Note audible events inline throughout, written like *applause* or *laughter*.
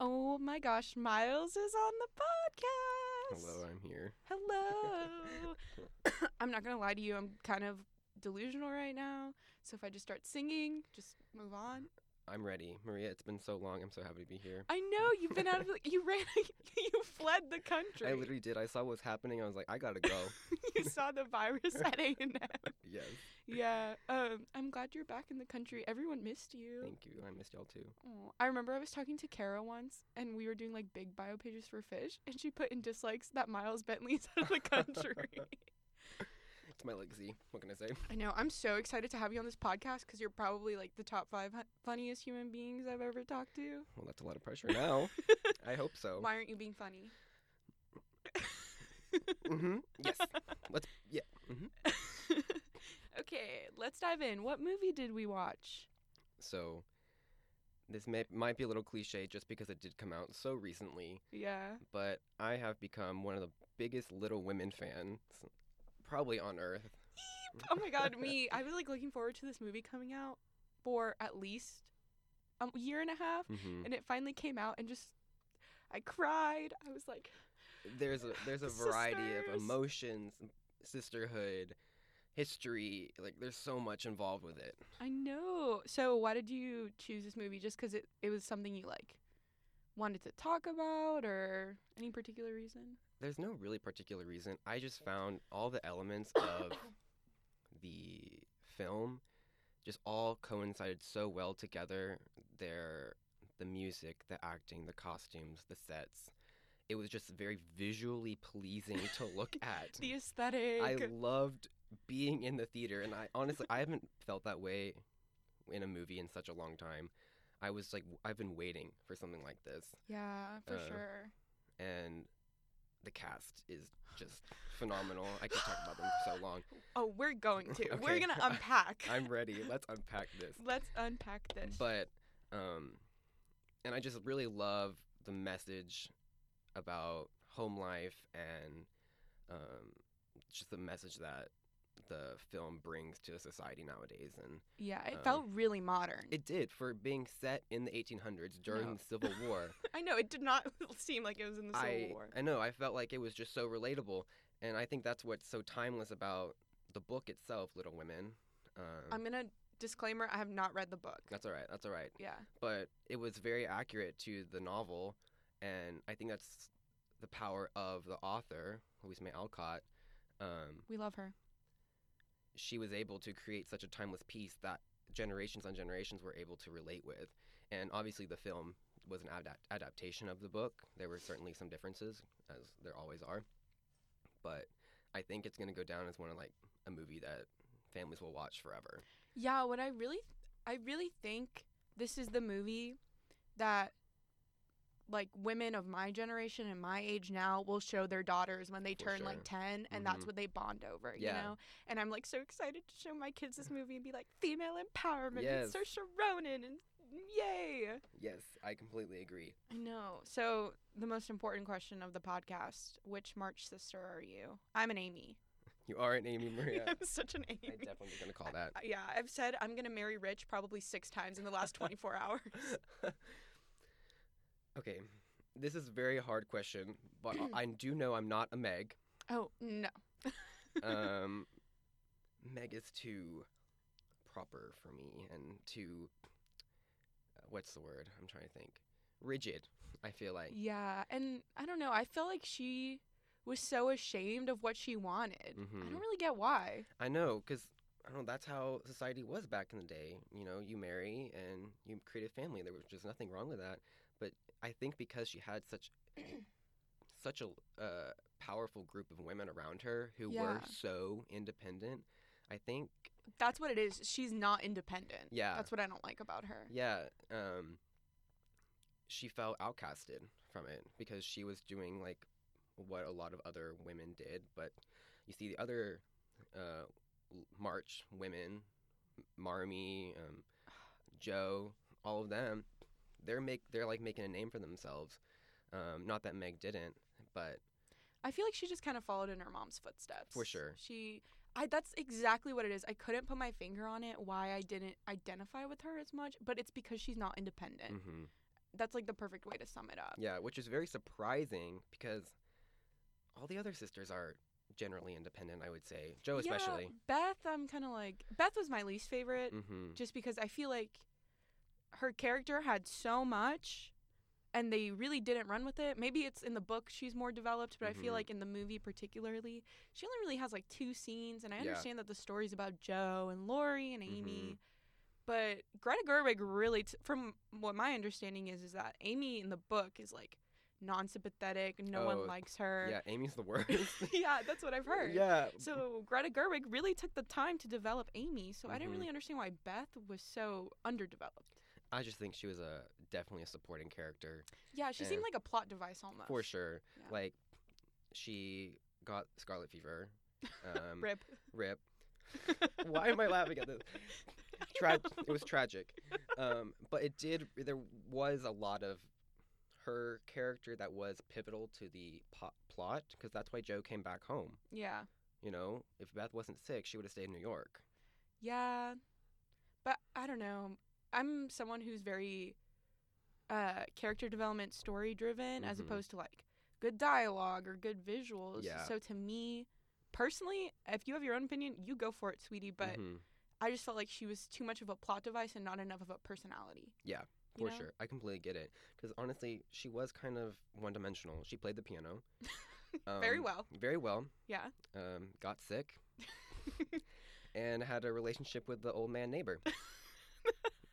Oh my gosh, Miles is on the podcast. Hello, I'm here. Hello. *laughs* *coughs* I'm not gonna lie to you. I'm kind of delusional right now. So if I just start singing, just move on. I'm ready. Maria, it's been so long. I'm so happy to be here. I know you've been out of the, *laughs* you ran *laughs* you fled the country. I literally did. I saw what was happening. I was like, I gotta go. *laughs* you saw the virus at A and M. yes. Yeah. Um. I'm glad you're back in the country. Everyone missed you. Thank you. I missed y'all too. Aw. I remember I was talking to Kara once, and we were doing like big bio pages for fish, and she put in dislikes that Miles Bentley's out of the country. It's my legacy. What can I say? I know. I'm so excited to have you on this podcast because you're probably like the top five hu- funniest human beings I've ever talked to. Well, that's a lot of pressure now. *laughs* I hope so. Why aren't you being funny? *laughs* mm-hmm. Yes. Let's. Yeah. Mm-hmm. *laughs* okay, let's dive in. What movie did we watch? So, this may might be a little cliche just because it did come out so recently, Yeah. but I have become one of the biggest Little Women fans, probably on earth. Oh my god, me. I was like looking forward to this movie coming out for at least a year and a half, Mm-hmm. and it finally came out, and just I cried. I was like, there's a there's a variety Sisters. of emotions, sisterhood, history. Like there's so much involved with it. I know. So why did you choose this movie? Just because it it was something you like wanted to talk about, or any particular reason? There's no really particular reason. I just found all the elements of *coughs* the film just all coincided so well together. Their the music, the acting, the costumes, the sets. It was just very visually pleasing to look *laughs* at. The aesthetic. I loved being in the theater, and I honestly I haven't felt that way in a movie in such a long time. I was like, I've been waiting for something like this, yeah, for uh, sure. and the cast is just phenomenal. I could talk about them for so long. *gasps* Oh, we're going to. We're gonna *laughs* unpack. I'm ready. Let's unpack this. *laughs* Let's unpack this. But, um, and I just really love the message about home life and um, just the message that the film brings to society nowadays. And yeah, it um, felt really modern. it did for being set in the 1800s during No. the Civil War. *laughs* I know it did not *laughs* seem like it was in the Civil I War. I know I felt like it was just so relatable, and I think that's what's so timeless about the book itself, Little Women. Um, I'm gonna disclaimer. I have not read the book. that's all right. That's all right. Yeah. But it was very accurate to the novel, and I think that's the power of the author, Louisa May Alcott. Um, We love her. She was able to create such a timeless piece that generations on generations were able to relate with. And obviously, the film was an adapt- adaptation of the book. There were certainly some differences, as there always are. But I think it's going to go down as one of like a movie that families will watch forever. Yeah, what I really I really think this is the movie that like women of my generation and my age now will show their daughters when they For turn sure. like 10 and that's Mhm. what they bond over, you know? And I'm like so excited to show my kids this movie and be like female empowerment Yes. and Saoirse Ronan and yay. Yes, I completely agree. I know. So, the most important question of the podcast, which March sister are you? I'm an Amy. You are an Amy Maria. *laughs* I'm such an Amy. I definitely going to call that. Yeah, I've said I'm going to marry Rich probably 6 times in the last *laughs* 24 hours. *laughs* okay, this is a very hard question, but *clears throat* I do know I'm not a Meg. Oh, no. *laughs* Um, Meg is too proper for me and too. Uh, what's the word? I'm trying to think. Rigid. I feel like. Yeah, and I don't know. I feel like she was so ashamed of what she wanted. I Mhm. don't really get why. I know, cause I don't know. That's how society was back in the day. You know, you marry and you create a family. There was just nothing wrong with that. I think because she had such such a uh, powerful group of women around her who Yeah. were so independent, I think That's what it is. She's not independent. Yeah. That's what I don't like about her. Yeah, um, she felt outcasted from it because she was doing like what a lot of other women did. But you see the other uh, March women, Marmee, um, Jo, all of them, they're make they're like making a name for themselves. Um, not that Meg didn't, but I feel like she just kind of followed in her mom's footsteps. For sure. She I that's exactly what it is. I couldn't put my finger on it why I didn't identify with her as much, but it's because she's not independent. hmm that's like the perfect way to sum it up. Yeah, which is very surprising because all the other sisters are generally independent, I would say. Jo Yeah, especially. Beth, I'm kind of like Beth was my least favorite Mhm. just because I feel like her character had so much and they really didn't run with it. Maybe it's in the book she's more developed, but I feel Mhm. like in the movie particularly, she only really has like two scenes and I Yeah. understand that the story's about Jo and Laurie and Amy. Mhm. But Greta Gerwig really t- from what my understanding is is that Amy in the book is like non-sympathetic, no Oh, one likes her. Yeah, Amy's the worst. *laughs* yeah, that's what I've *laughs* heard. Yeah. So Greta Gerwig really took the time to develop Amy, so I didn't Mhm. really understand why Beth was so underdeveloped. I just think she was a definitely a supporting character Yeah, she Yeah. seemed like a plot device almost. for sure. Yeah. Like she got scarlet fever. Um, *laughs* Rip. Rip. *laughs* Why am I laughing at this? *laughs* Tra- it was tragic. Um, but it did. There was a lot of her character that was pivotal to the po- plot because that's why Jo came back home. Yeah. You know, if Beth wasn't sick, she would have stayed in New York. Yeah. But I don't know. I'm someone who's very uh character development story driven as Mhm. opposed to like good dialogue or good visuals. Yeah. So to me personally, if you have your own opinion, you go for it, sweetie, but Mhm. I just felt like she was too much of a plot device and not enough of a personality. Yeah, you for know? sure, I completely get it. Because honestly, she was kind of one-dimensional. She played the piano *laughs* Very um, well. Very well. Yeah. Um, got sick *laughs* and had a relationship with the old man neighbor. *laughs*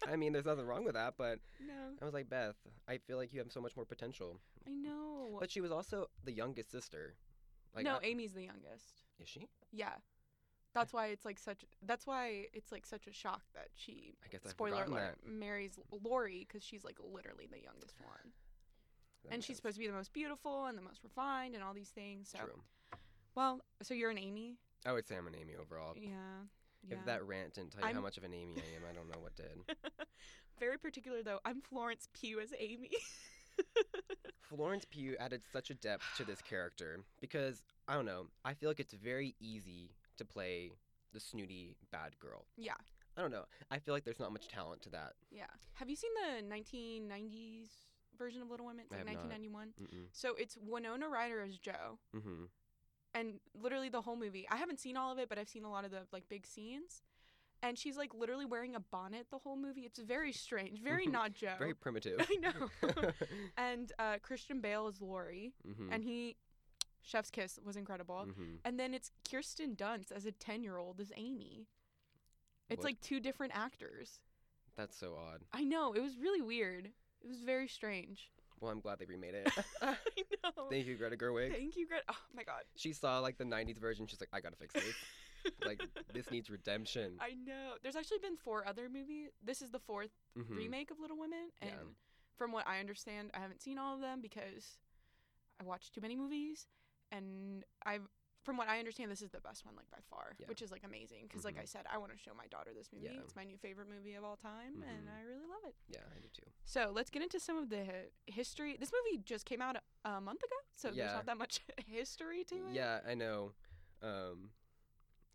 I mean, there's nothing wrong with that, but no. I was like, Beth, I feel like you have so much more potential. I know. But she was also the youngest sister. Like, no, I- Amy's the youngest. is she? Yeah. That's why it's like such. That's why it's like such a shock that she. I guess Spoiler alert: marries Laurie because she's like literally the youngest one, that. and she's supposed to be the most beautiful and the most refined and all these things. So, True. well, so you're an Amy. I would say I'm an Amy overall. Yeah. Yeah. If that rant didn't tell you how I'm- much of an Amy I am, I don't know what did. *laughs* Very particular though. I'm Florence Pugh as Amy. *laughs* Florence Pugh added such a depth to this character because I don't know. I feel like it's very easy to play the snooty bad girl. yeah. I don't know. I feel like there's not much talent to that. Yeah. Have you seen the 1990s version of Little Women? It's like have 1991. Mm-mm. So it's Winona Ryder as Jo. Mm-hmm. And literally the whole movie. I haven't seen all of it, but I've seen a lot of the like big scenes. And she's like literally wearing a bonnet the whole movie. It's very strange, very *laughs* not Jo. Very primitive. *laughs* I know. *laughs* and uh, Christian Bale is Laurie, mm-hmm. and he, Chef's Kiss was incredible. mm-hmm. And then it's Kirsten Dunst as a ten year old as Amy. It's What? like two different actors. That's so odd. I know it was really weird. It was very strange. Well, I'm glad they remade it. *laughs* I know. Thank you, Greta Gerwig. Thank you, Greta. Oh my god. She saw like the '90s version. She's like, I gotta fix this. *laughs* like, this needs redemption. I know. There's actually been four other movies. This is the fourth Mhm. remake of Little Women, and Yeah. from what I understand, I haven't seen all of them because I watched too many movies, and I've. From what I understand, this is the best one, like by far, Yeah. which is like amazing. Because, like I Mhm. said, I want to show my daughter this movie. Yeah. It's my new favorite movie of all time, and Mhm. I really love it. Yeah, I do too. So let's get into some of the hi- history. This movie just came out a, a month ago, so there's not that much *laughs* history to it. Yeah, I know. Um,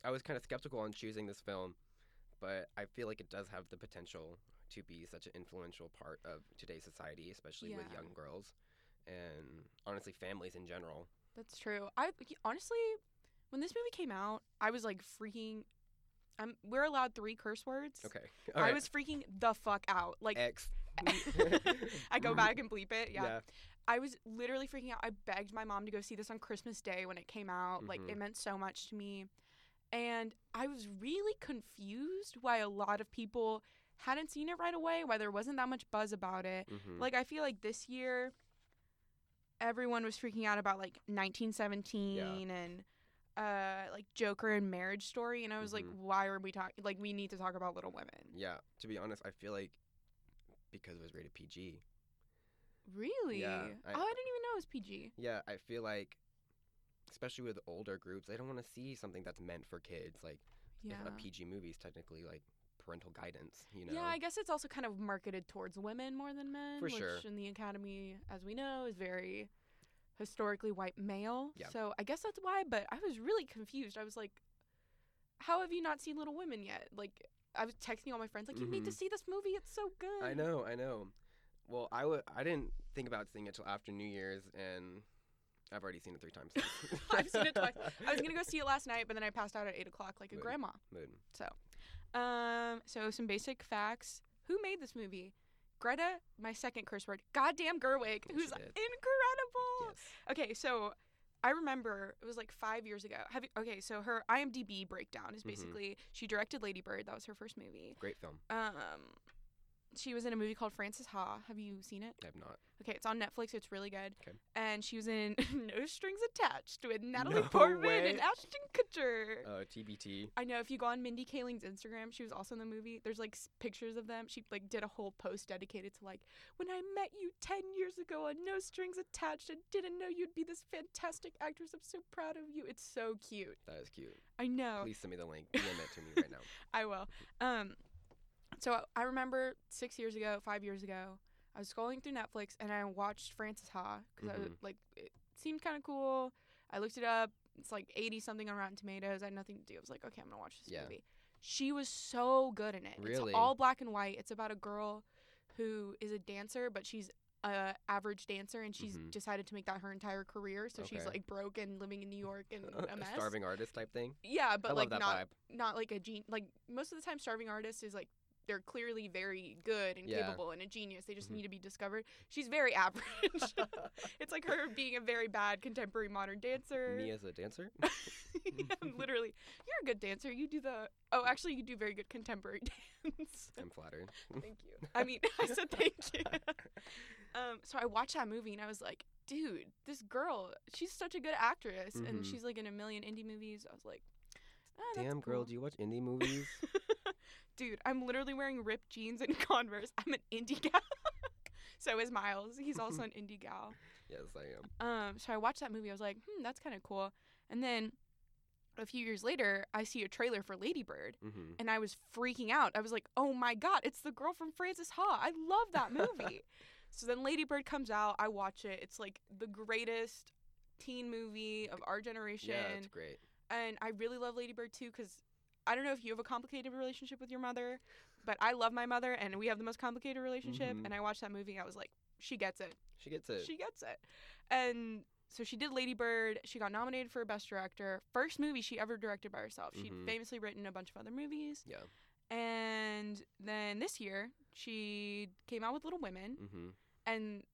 I was kind of skeptical on choosing this film, but I feel like it does have the potential to be such an influential part of today's society, especially with young girls and honestly families in general. That's true. I honestly, when this movie came out, I was like freaking. I'm. We're allowed three curse words. Okay. I was freaking the fuck out. Like X. *laughs* I go back and bleep it. Yeah. Yeah. I was literally freaking out. I begged my mom to go see this on Christmas Day when it came out. Like Mhm. it meant so much to me. And I was really confused why a lot of people hadn't seen it right away, why there wasn't that much buzz about it. Mhm. Like I feel like this year everyone was freaking out about like 1917 and uh like Joker and Marriage Story and I was like Mhm. why are we talking like we need to talk about Little Women. yeah. To be honest, I feel like because it was rated PG. Really? Yeah, I- oh, I didn't even know it was PG. Yeah, I feel like, especially with older groups, they don't want to see something that's meant for kids. Like Yeah. a PG movie is technically like parental guidance. You know. Yeah, I guess it's also kind of marketed towards women more than men, For which sure. in the academy as we know is very historically white male. Yeah. So I guess that's why, but I was really confused. I was like how have you not seen Little Women yet? Like I was texting all my friends like you need to Mhm. see this movie. It's so good. I know, I know. Well, I w- I didn't think about seeing it till after New Year's, and I've already seen it three times. *laughs* I've seen it twice. *laughs* I was gonna go see it last night, but then I passed out at eight o'clock like a Mood. grandma. Mood. Um, so some basic facts. Who made this movie? Greta, my second curse word. Goddamn Gerwig, who's incredible. Yes. Okay, so I remember it was like five years ago. Have you, okay, so her IMDb breakdown is Mhm. basically she directed Lady Bird. That was her first movie. Great film. Um, she was in a movie called Frances Ha. Have you seen it? I have not. Okay, it's on Netflix. It's really good. 'Kay. And she was in *laughs* No Strings Attached with Natalie No *laughs* Portman way. and Ashton Kutcher. Uh, TBT. I know if you go on Mindy Kaling's Instagram, she was also in the movie. There's like s- pictures of them. She like did a whole post dedicated to like when I met you 10 years ago on No Strings Attached and didn't know you'd be this fantastic actress. I'm so proud of you. It's so cute. That is cute. I know. Please send me the link. DM it to me right now. *laughs* I will. Um, so I remember six years ago, five years ago, I was scrolling through Netflix and I watched Frances Ha because I Mhm. like it seemed kind of cool. I looked it up. It's like eighty something on Rotten Tomatoes. I had nothing to do. I was like, okay, I'm gonna watch this Yeah. movie. She was so good in it. Really? It's all black and white. It's about a girl who is a dancer, but she's a average dancer and she's Mhm. decided to make that her entire career. So she's like broke and living in New York and *laughs* a a mess. starving artist type thing. Yeah, but I like not vibe. not like a gene. like most of the time starving artists is like they're clearly very good and Yeah. capable and a genius they just Mhm. need to be discovered she's very average *laughs* it's like her being a very bad contemporary modern dancer Me as a dancer. *laughs* yeah, literally you're a good dancer you do the oh actually you do very good contemporary *laughs* dance I'm flattered. thank you i mean i said thank you um so i watched that movie and i was like dude this girl she's such a good actress and Mhm. she's like in a million indie movies i was like that's Damn, girl, do you watch indie movies? Dude, I'm literally wearing ripped jeans and *laughs* Converse. I'm an indie gal. *laughs* so is Miles. He's *laughs* also an indie gal. yes, I am. Um, so I watched that movie. I was like, hmm, that's kind of cool. And then a few years later, I see a trailer for Lady Bird, Mm-hmm. and I was freaking out. I was like, oh my god, it's the girl from Frances Ha. I love that movie. so then Lady Bird comes out. I watch it. It's like the greatest teen movie of our generation Yeah, it's great. and I really love Lady Bird too because I don't know if you have a complicated relationship with your mother, but I love my mother and we have the most complicated relationship. Mhm. And I watched that movie, I was like, she gets it, She gets it. she gets it, and so she did Lady Bird. She got nominated for Best Director, first movie she ever directed by herself. She'd Mhm. famously written a bunch of other movies, yeah. and then this year she came out with Little Women, Mm-hmm. and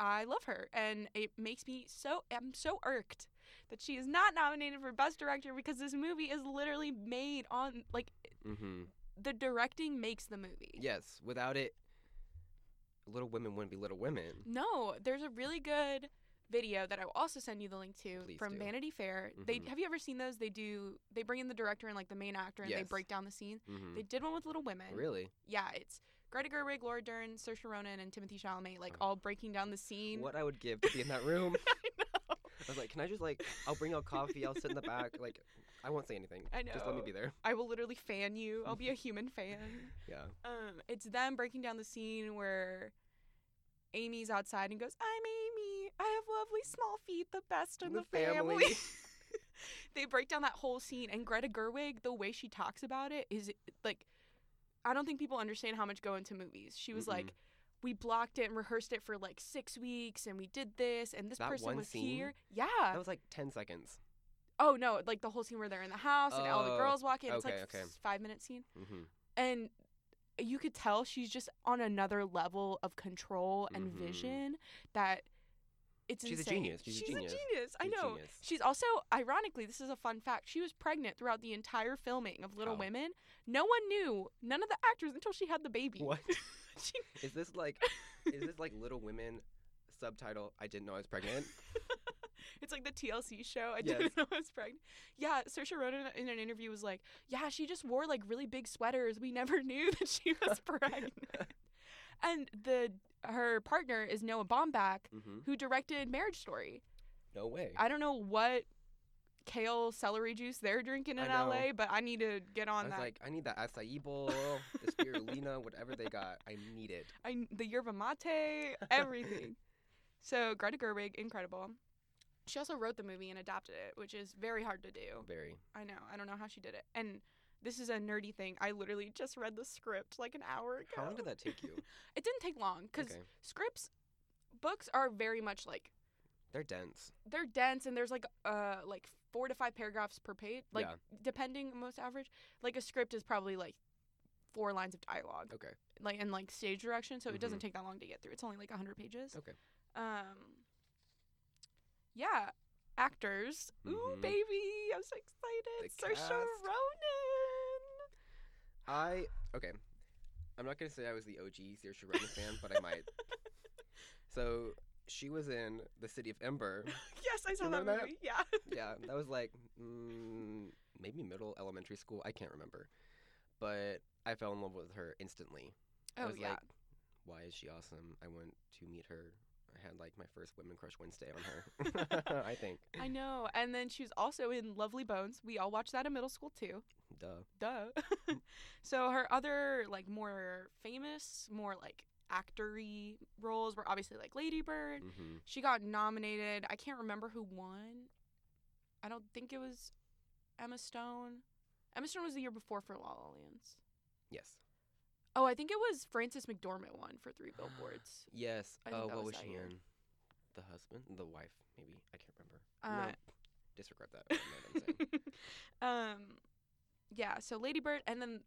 I love her, and it makes me so I'm so irked that she is not nominated for Best Director because this movie is literally made on like Mm-hmm. the directing makes the movie. Yes. Without it, Little Women wouldn't be Little Women. No, there's a really good video that I will also send you the link to Please from do. Vanity Fair. They Mhm. have you ever seen those? They do they bring in the director and like the main actor and they break down the scene. Mm-hmm. They did one with Little Women. Really? Yeah, it's Greta Gerwig, Laura Dern, Saoirse Ronan, and Timothy Chalamet like Oh. all breaking down the scene. What I would give to be in that room. *laughs* I know. I was like, can I just like, I'll bring out coffee. I'll sit in the back. Like, I won't say anything. I know. Just let me be there. I will literally fan you. I'll be a *laughs* human fan. Yeah. Um, it's them breaking down the scene where Amy's outside and goes, "I'm Amy. I have lovely small feet, the best in The the, family." family. *laughs* *laughs* they break down that whole scene, and Greta Gerwig, the way she talks about it is like, I don't think people understand how much go into movies. She was like, "We blocked it and rehearsed it for like six weeks, and we did this, and this That person was scene? here." Yeah. That was like 10 seconds. oh no, like the whole scene where they're in the house and all the Oh, girls walk in. It's okay, like okay. five minute scene Mm-hmm. and you could tell she's just on another level of control and Mhm. vision that it's She's a genius. She's a She's genius. I She's a know. genius. She's also ironically, this is a fun fact. She was pregnant throughout the entire filming of Little How? Women. No one knew, none of the actors until she had the baby. What? *laughs* *laughs* Is this like, is this like Little Women subtitle? I didn't know I was pregnant. *laughs* it's like the TLC show. I Yes. didn't know I was pregnant. Yeah, Saoirse Ronan in an interview was like, "Yeah, she just wore like really big sweaters. We never *laughs* knew that she was pregnant." and the her partner is Noah Baumbach, mm-hmm. who directed Marriage Story. No way. I don't know what kale celery juice they're drinking in LA, but I need to get I on was that. like, I need that acai bowl, *laughs* the spirulina, whatever they got. I need it. I the yerba mate, everything. *laughs* so Greta Gerwig, incredible. She also wrote the movie and adapted it, which is very hard to do. Very. I know. I don't know how she did it. And this is a nerdy thing. I literally just read the script like an hour ago. How long did that take you? *laughs* It didn't take long because Okay. scripts, books are very much like They're dense. they're dense and there's like uh like four to five paragraphs per page. Like Yeah. depending most average. Like a script is probably like four lines of dialogue. Okay. Like and like stage direction, so it doesn't Mhm. take that long to get through. It's only like hundred pages. Okay. Um. Yeah, actors. Ooh, Mhm. baby, I'm so excited. The Saoirse. Ronan. I okay. I'm not gonna say I was the OG Saoirse Ronan fan, but I might. *laughs* So she was in The City of Ember. *laughs* yes, I saw that Remember that? movie. Yeah. *laughs* yeah, that was like mm, maybe middle elementary school. I can't remember, but I fell in love with her instantly. I Oh was yeah. like, why is she awesome? I went to meet her. I had like my first women crush Wednesday on her. *laughs* I think. I know. And then she was also in Lovely Bones. We all watched that in middle school too. Duh. Duh. so her other like more famous, more like actory roles were obviously like Lady Bird. hmm She got nominated. I can't remember who won. I don't think it was Emma Stone. Emma Stone was the year before for La La Lands. Yes. Oh, I think it was Frances McDormand won for Three *gasps* Billboards. Yes. Oh, that what was was she year. in? The husband, the wife, maybe. I can't remember. Uh, no, disregard that. I don't know what I'm saying. *laughs* um, yeah. So Lady Bird, and then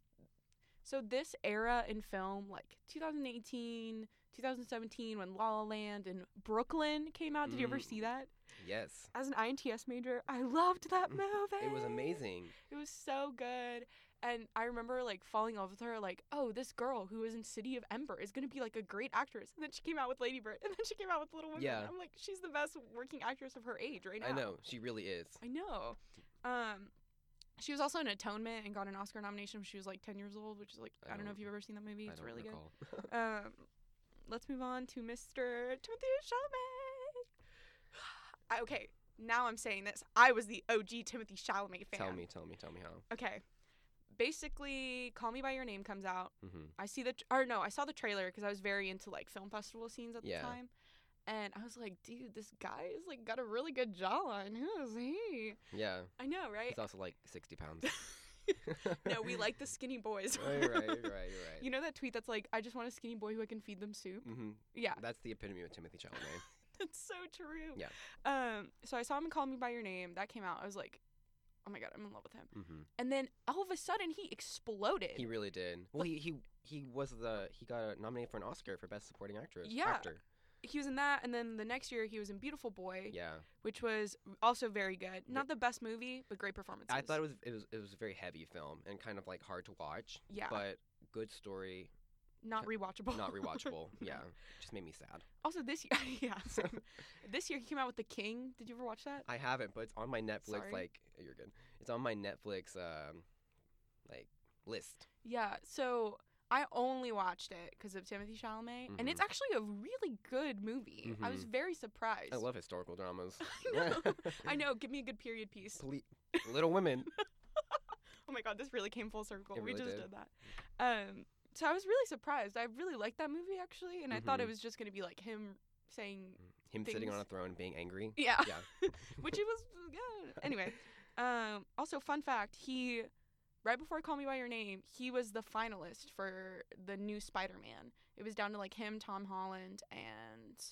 so this era in film, like 2018, 2017, when La La Land and Brooklyn came out. Did you ever Mm. see that? yes. As an INTS major, I loved that movie. *laughs* It was amazing. It was so good. And I remember like falling in love with her, like, oh, this girl who was in City of Ember is gonna be like a great actress. And then she came out with Lady Bird, *laughs* and then she came out with Little Women. Yeah. I'm like, she's the best working actress of her age right now. I know. She really is. I know. Um, she was also in Atonement and got an Oscar nomination when she was like 10 years old, which is like I, I don't know if you've ever seen that movie. It's really recall. good. *laughs* Um, let's move on to Mr. Timothy Chalamet. *gasps* I- okay, now I'm saying this. I was the OG Timothy Chalamet fan. tell me, tell me, tell me how. Okay. Basically, Call Me by Your Name comes out. hmm I see the or no, I saw the trailer because I was very into like film festival scenes at Yeah. the time. And I was like, dude, this guy is like got a really good jawline. Who is he? Yeah. I know, right? He's also like 60 pounds. *laughs* no, we like *laughs* the skinny boys. right, right, right, *laughs* right. You know that tweet that's like, I just want a skinny boy who I can feed them soup? hmm Yeah, That's the epitome of Timothy Chalamet. that's so true. Yeah. Um, so I saw him Call Me by Your Name. That came out. I was like, oh my god, I'm in love with him. hmm And then all of a sudden he exploded. He really did. Well, he, he he was the he got nominated for an Oscar for best supporting actress. Yeah. Actor. He was in that, and then the next year he was in Beautiful Boy, Yeah. which was also very good. Not the best movie, but great performances. I thought it was it was it was a very heavy film and kind of like hard to watch. Yeah. But good story, not rewatchable. not rewatchable. *laughs* Yeah. Just made me sad. Also, this year, *laughs* yeah, same. *laughs* this year he came out with The King. Did you ever watch that? I haven't, but it's on my Netflix. Sorry. Like you're good. It's on my Netflix um like list. Yeah. So I only watched it because of Timothy Chalamet, and it's Mhm. actually a really good movie. I was Mhm. very surprised. I love historical dramas. *laughs* I know. *laughs* I know. Give me a good period piece. Ple- Little Women. *laughs* Oh my god, this really came full circle. It we just did. did. that. Um, so I was really surprised. I really liked that movie actually, and I thought it Mhm. was just gonna be like him saying, Him sitting on a throne being angry. yeah, Yeah. which it was good. Anyway, um, also fun fact: he right before Call Me by Your Name, he was the finalist for the new Spider-Man. It was down to like him, Tom Holland, and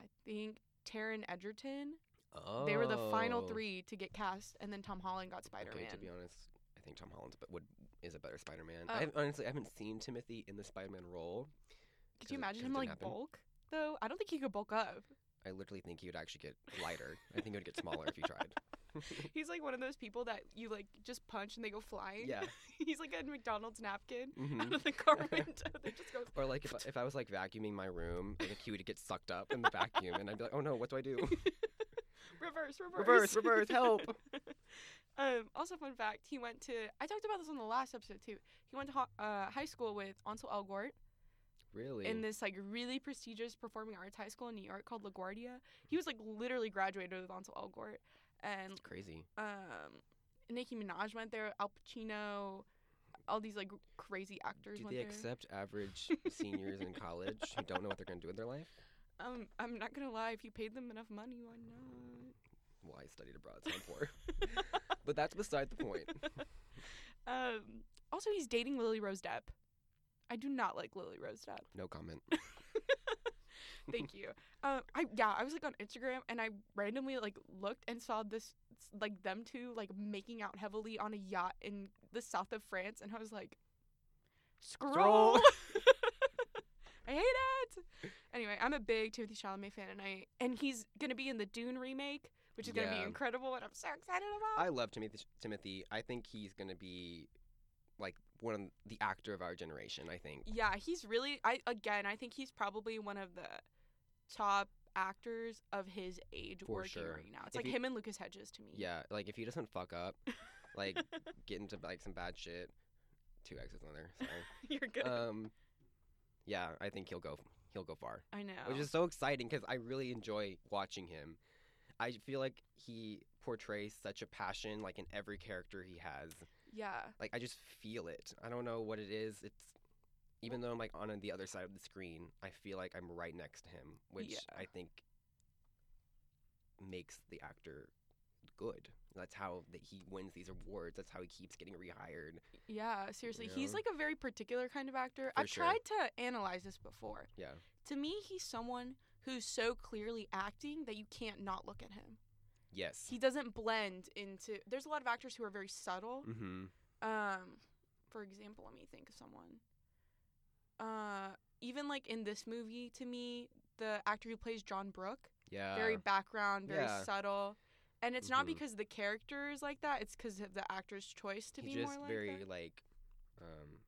I think Taron Egerton. Oh. They were the final oh. three to get cast, and then Tom Holland got Spider-Man. Okay, to be honest, I think Tom Holland's but would is a better Spider-Man. Oh. I honestly I haven't seen Timothy in the Spider-Man role. Could you imagine him like happen. bulk though? I don't think he could bulk up. I literally think he would actually get lighter. I think he would get smaller if he tried. *laughs* *laughs* He's like one of those people that you like just punch and they go flying. Yeah. *laughs* He's like a McDonald's napkin Mhm. out of the car *laughs* window that just goes. Or like if I, if I was like vacuuming my room, like he would get sucked up in the vacuum, and I'd be like, oh no, what do I do? reverse, reverse, reverse, reverse, help! um, also, fun fact: he went to. I talked about this on the last episode too. He went to uh, high school with Ansel Elgort Really? in this like really prestigious performing arts high school in New York called LaGuardia. He was like literally graduated with Ansel Elgort, and It's crazy. um, Nicki Minaj went there. Al Pacino, all these like crazy actors Do went they there. accept average *laughs* seniors in college who don't know what they're gonna do with their life? Um, I'm not gonna lie. If you paid them enough money, why not? Well, I studied abroad, so I'm poor. *laughs* but that's beside the point. *laughs* Um, also, he's dating Lily Rose Depp. I do not like Lily Rose Depp. No comment. Thank you. Um, I yeah, I was like on Instagram and I randomly like looked and saw this like them two like making out heavily on a yacht in the south of France, and I was like, scroll. *laughs* I hate it. Anyway, I'm a big Timothy Chalamet fan, and I and he's gonna be in the Dune remake, which is gonna be incredible, and I'm so excited about. I love Timothy. Timothy. I think he's gonna be one of the actor of our generation. I think. Yeah, he's really I again, I think he's probably one of the top actors of his age For working sure. right now. It's If like he- him and Lucas Hedges to me. Yeah, like if he doesn't fuck up, like *laughs* get into like some bad shit. Two X's on there. Sorry. *laughs* You're good. um, yeah, I think he'll go. He'll go far, I know. which is so exciting because I really enjoy watching him. I feel like he portrays such a passion, like in every character he has. Yeah. Like I just feel it. I don't know what it is. It's even though I'm like on the other side of the screen, I feel like I'm right next to him, which Yeah. I think makes the actor good. That's how that he wins these awards. That's how he keeps getting rehired. Yeah, seriously. He's like a very particular kind of actor. For I've sure. tried to analyze this before. Yeah. To me, he's someone who's so clearly acting that you can't not look at him. Yes. He doesn't blend into There's a lot of actors who are very subtle. mm-hmm. Um, for example, let me think of someone. Uh, even like in this movie, to me, the actor who plays John Brooke, Yeah. very background, very yeah. subtle, and it's not Mhm. because the character is like that. It's because of the actor's choice to He's be just more like very that. like um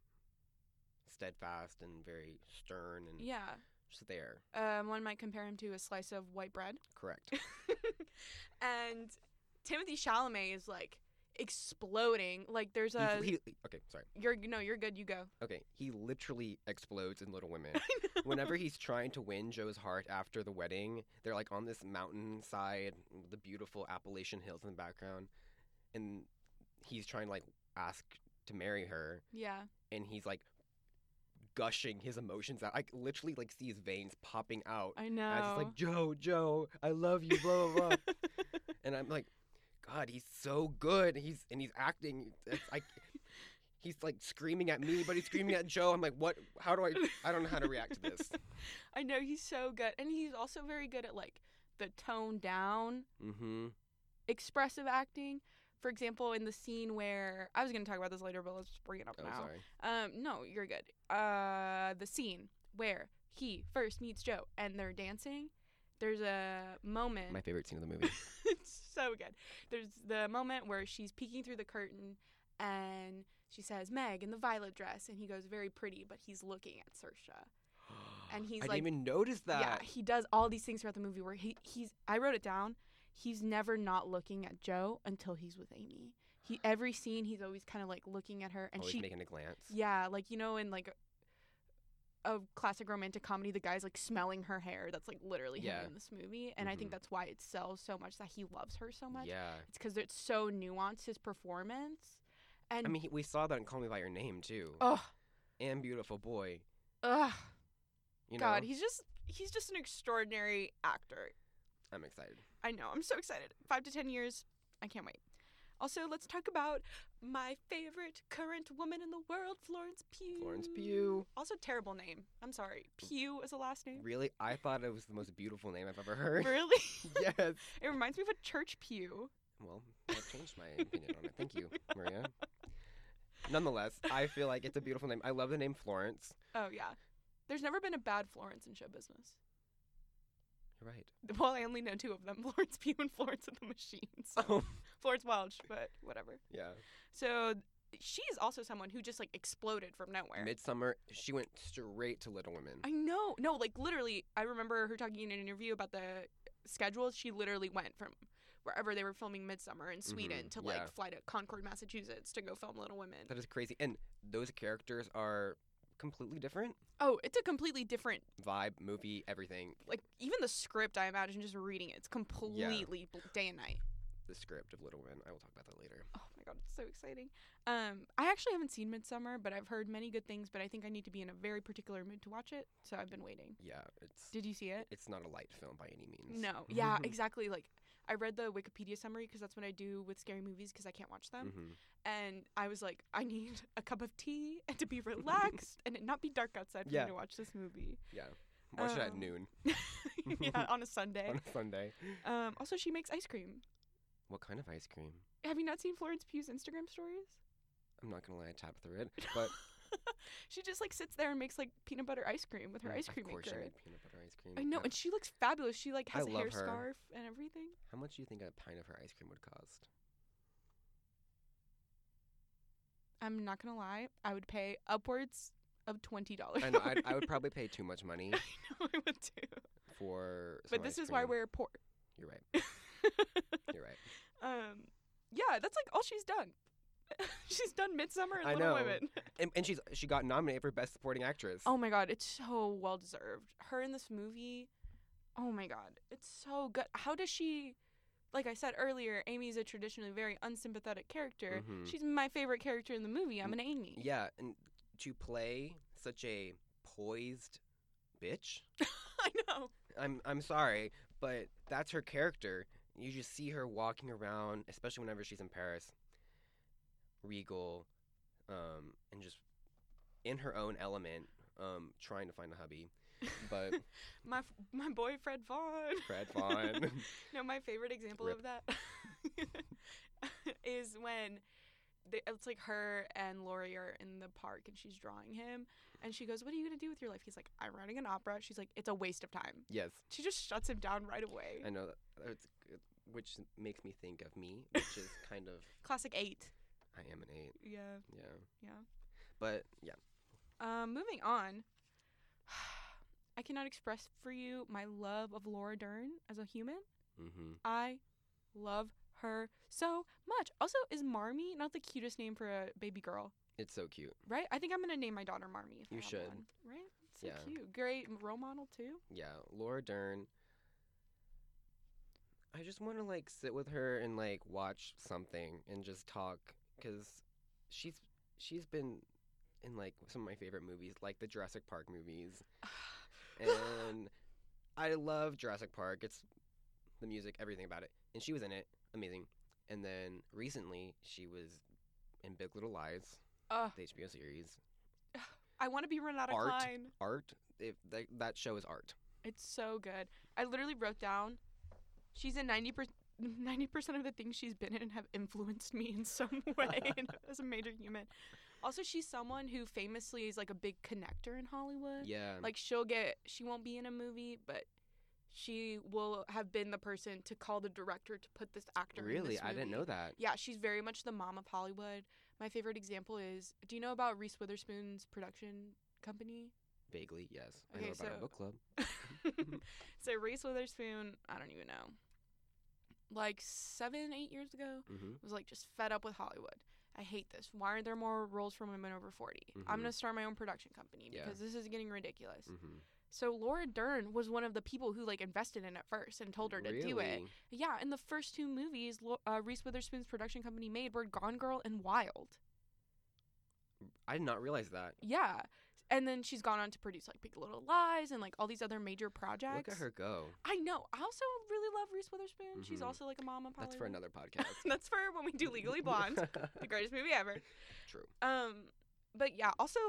steadfast and very stern and Yeah. Just there. Um, one might compare him to a slice of white bread. Correct. *laughs* and Timothy Chalamet is like exploding. Like there's He- a he, okay, sorry. you're no, you're good. You go. Okay, he literally explodes in Little Women. *laughs* Whenever he's trying to win Jo's heart after the wedding, they're like on this mountainside, with the beautiful Appalachian hills in the background, and he's trying to like ask to marry her, yeah, and he's like gushing his emotions out. I literally like see his veins popping out. I And know. I was just like, Jo, Jo, I love you, blah blah blah. *laughs* and I'm like, God, he's so good. He's and he's acting. It's like *laughs* he's like screaming at me, but he's screaming at Jo. I'm like, what? How do I? I don't know how to react to this. *laughs* I know he's so good, and he's also very good at like the tone down, Mm-hmm. expressive acting. For example, in the scene where I was going to talk about this later, but let's just bring it up Oh, now. sorry. Um, no, you're good. Uh, the scene where he first meets Jo and they're dancing. There's a moment. My favorite scene of the movie. *laughs* it's so good. There's the moment where she's peeking through the curtain and she says Meg in the violet dress, and he goes very pretty, but he's looking at Saoirse. *gasps* And he's I like- I didn't even notice that. Yeah, he does all these things throughout the movie where he he's. I wrote it down. He's never not looking at Jo until he's with Amy. He every scene he's always kind of like looking at her, and Always she making a glance. yeah, like you know, in like a, classic romantic comedy, the guy's like smelling her hair. That's like literally Yeah. him in this movie, and I think Mhm. that's why it sells so much that he loves her so much. Yeah. It's because it's so nuanced his performance, and I mean, he, we saw that in Call Me by Your Name too. oh, And Beautiful Boy. ugh, You know. God, he's just he's just an extraordinary actor. I'm excited. I know, I'm so excited. Five to ten years, I can't wait. Also, let's talk about my favorite current woman in the world, Florence Pugh. Florence Pugh. Also, terrible name. I'm sorry. Pugh is a last name. Really, I thought it was the most beautiful name I've ever heard. Really? *laughs* *laughs* yes. It reminds me of a church pew. Well, I've changed my opinion on it. Thank you, Maria. Nonetheless, I feel like it's a beautiful name. I love the name Florence. Oh yeah. There's never been a bad Florence in show business. You're right. *laughs* Well, I only know two of them: *laughs* Florence Pugh and Florence and the Machines. Oh, *laughs* Florence Welch, but whatever. yeah. So she's also someone who just like exploded from nowhere. Midsommar, she went straight to Little Women. I know. No, like literally, I remember her talking in an interview about the schedules. She literally went from wherever they were filming Midsommar in Sweden Mhm, to like yeah. fly to Concord, Massachusetts to go film Little Women. That is crazy. And those characters are completely different. Oh, it's a completely different Vibe, movie, everything. like even the script I imagine just reading it, it's completely bl- day and night. The script of Little Women. I will talk about that later. Oh my god, it's so exciting. Um, I actually haven't seen Midsommar, but I've heard many good things. But I think I need to be in a very particular mood to watch it, so I've been waiting. Yeah, it's Did you see it? it's not a light film by any means. No. Yeah, *laughs* exactly. Like I read the Wikipedia summary because that's what I do with scary movies because I can't watch them. hmm And I was like, I need a cup of tea *laughs* and to be relaxed and it not be dark outside for Yeah. me to watch this movie. Yeah. Watch it at Um, noon *laughs* yeah, on a Sunday. *laughs* on a Sunday. Um, also, she makes ice cream. What kind of ice cream? Have you not seen Florence Pugh's Instagram stories? I'm not gonna lie, I tapped through it, but *laughs* she just like sits there and makes like peanut butter ice cream with her mm, ice cream Of course, maker. she made peanut butter ice cream. I know, and she looks fabulous. She like has a hair her. scarf and everything. How much do you think a pint of her ice cream would cost? I'm not gonna lie, I would pay upwards of twenty dollars. I know I'd, I would *laughs* probably pay too much money I know I would too. for. But this is why we're poor. You're right. *laughs* You're right. um, yeah, that's like all she's done. *laughs* she's done Midsommar and I Little know. Women. *laughs* And, and she's she got nominated for best supporting actress. Oh my god, it's so well deserved. Her in this movie, oh my god, it's so good. How does she? Like I said earlier, Amy's a traditionally very unsympathetic character. Mhm. She's my favorite character in the movie. I'm an Amy. Yeah, and to play such a poised bitch. *laughs* I know. I'm I'm sorry, but that's her character. You just see her walking around, especially whenever she's in Paris, regal, um, and just in her own element, um, trying to find a hubby. But *laughs* my f- my boy Fred Vaughn. Fred Vaughn. *laughs* no, my favorite example Rip. of that *laughs* is when they, it's like her and Laurie are in the park and she's drawing him and she goes, "What are you gonna do with your life?" He's like, "I'm writing an opera." She's like, "It's a waste of time." yes, She just shuts him down right away. I know that. Which makes me think of me, which is kind of Classic eight. I am an eight. Yeah, Yeah, yeah. but yeah, Um, moving on. *sighs* I cannot express for you my love of Laura Dern as a human. mm-hmm. I love her so much. Also, is Marmee not the cutest name for a baby girl? it's so cute. Right? I think I'm gonna name my daughter Marmee. If You should. One. Right? So Yeah. cute. Great role model too. Yeah, Laura Dern. I just want to like sit with her and like watch something and just talk because she's she's been in like some of my favorite movies, like the Jurassic Park movies, *sighs* and I love Jurassic Park. It's the music, everything about it, and she was in it, amazing. And then recently, she was in Big Little Lies, Ugh. the HBO series. *sighs* I want to be Renata Art. Klein. Art, if that, that show is art. It's so good. I literally wrote down. She's in ninety percent. Ninety percent of the things she's been in have influenced me in some *laughs* way as a major human. Also, she's someone who famously is like a big connector in Hollywood. Yeah, Like she'll get, she won't be in a movie, but she will have been the person to call the director to put this actor. in really, this I didn't know that. Yeah, she's very much the mom of Hollywood. My favorite example is, do you know about Reese Witherspoon's production company? Vaguely, yes. I Okay, know about our so- book club. *laughs* *laughs* so Reese Witherspoon, I don't even know, like seven, eight years ago, hmm was like just fed up with Hollywood. I hate this. Why aren't there more roles for women over 40? I'm Mhm. going to start my own production company Yeah. because this is getting ridiculous. hmm So Laura Dern was one of the people who like invested in it first and told her to do it. Yeah, and the first two movies uh, Reese Witherspoon's production company made were Gone Girl and Wild. I did not realize that. Yeah. And then she's gone on to produce like Big Little Lies and like all these other major projects. Look at her go. I know. I also really love Reese Witherspoon. She's Mhm. also like a mom of That's for another *laughs* podcast. That's for when we do Legally Blonde, *laughs* the greatest movie ever. True. Um, but yeah, also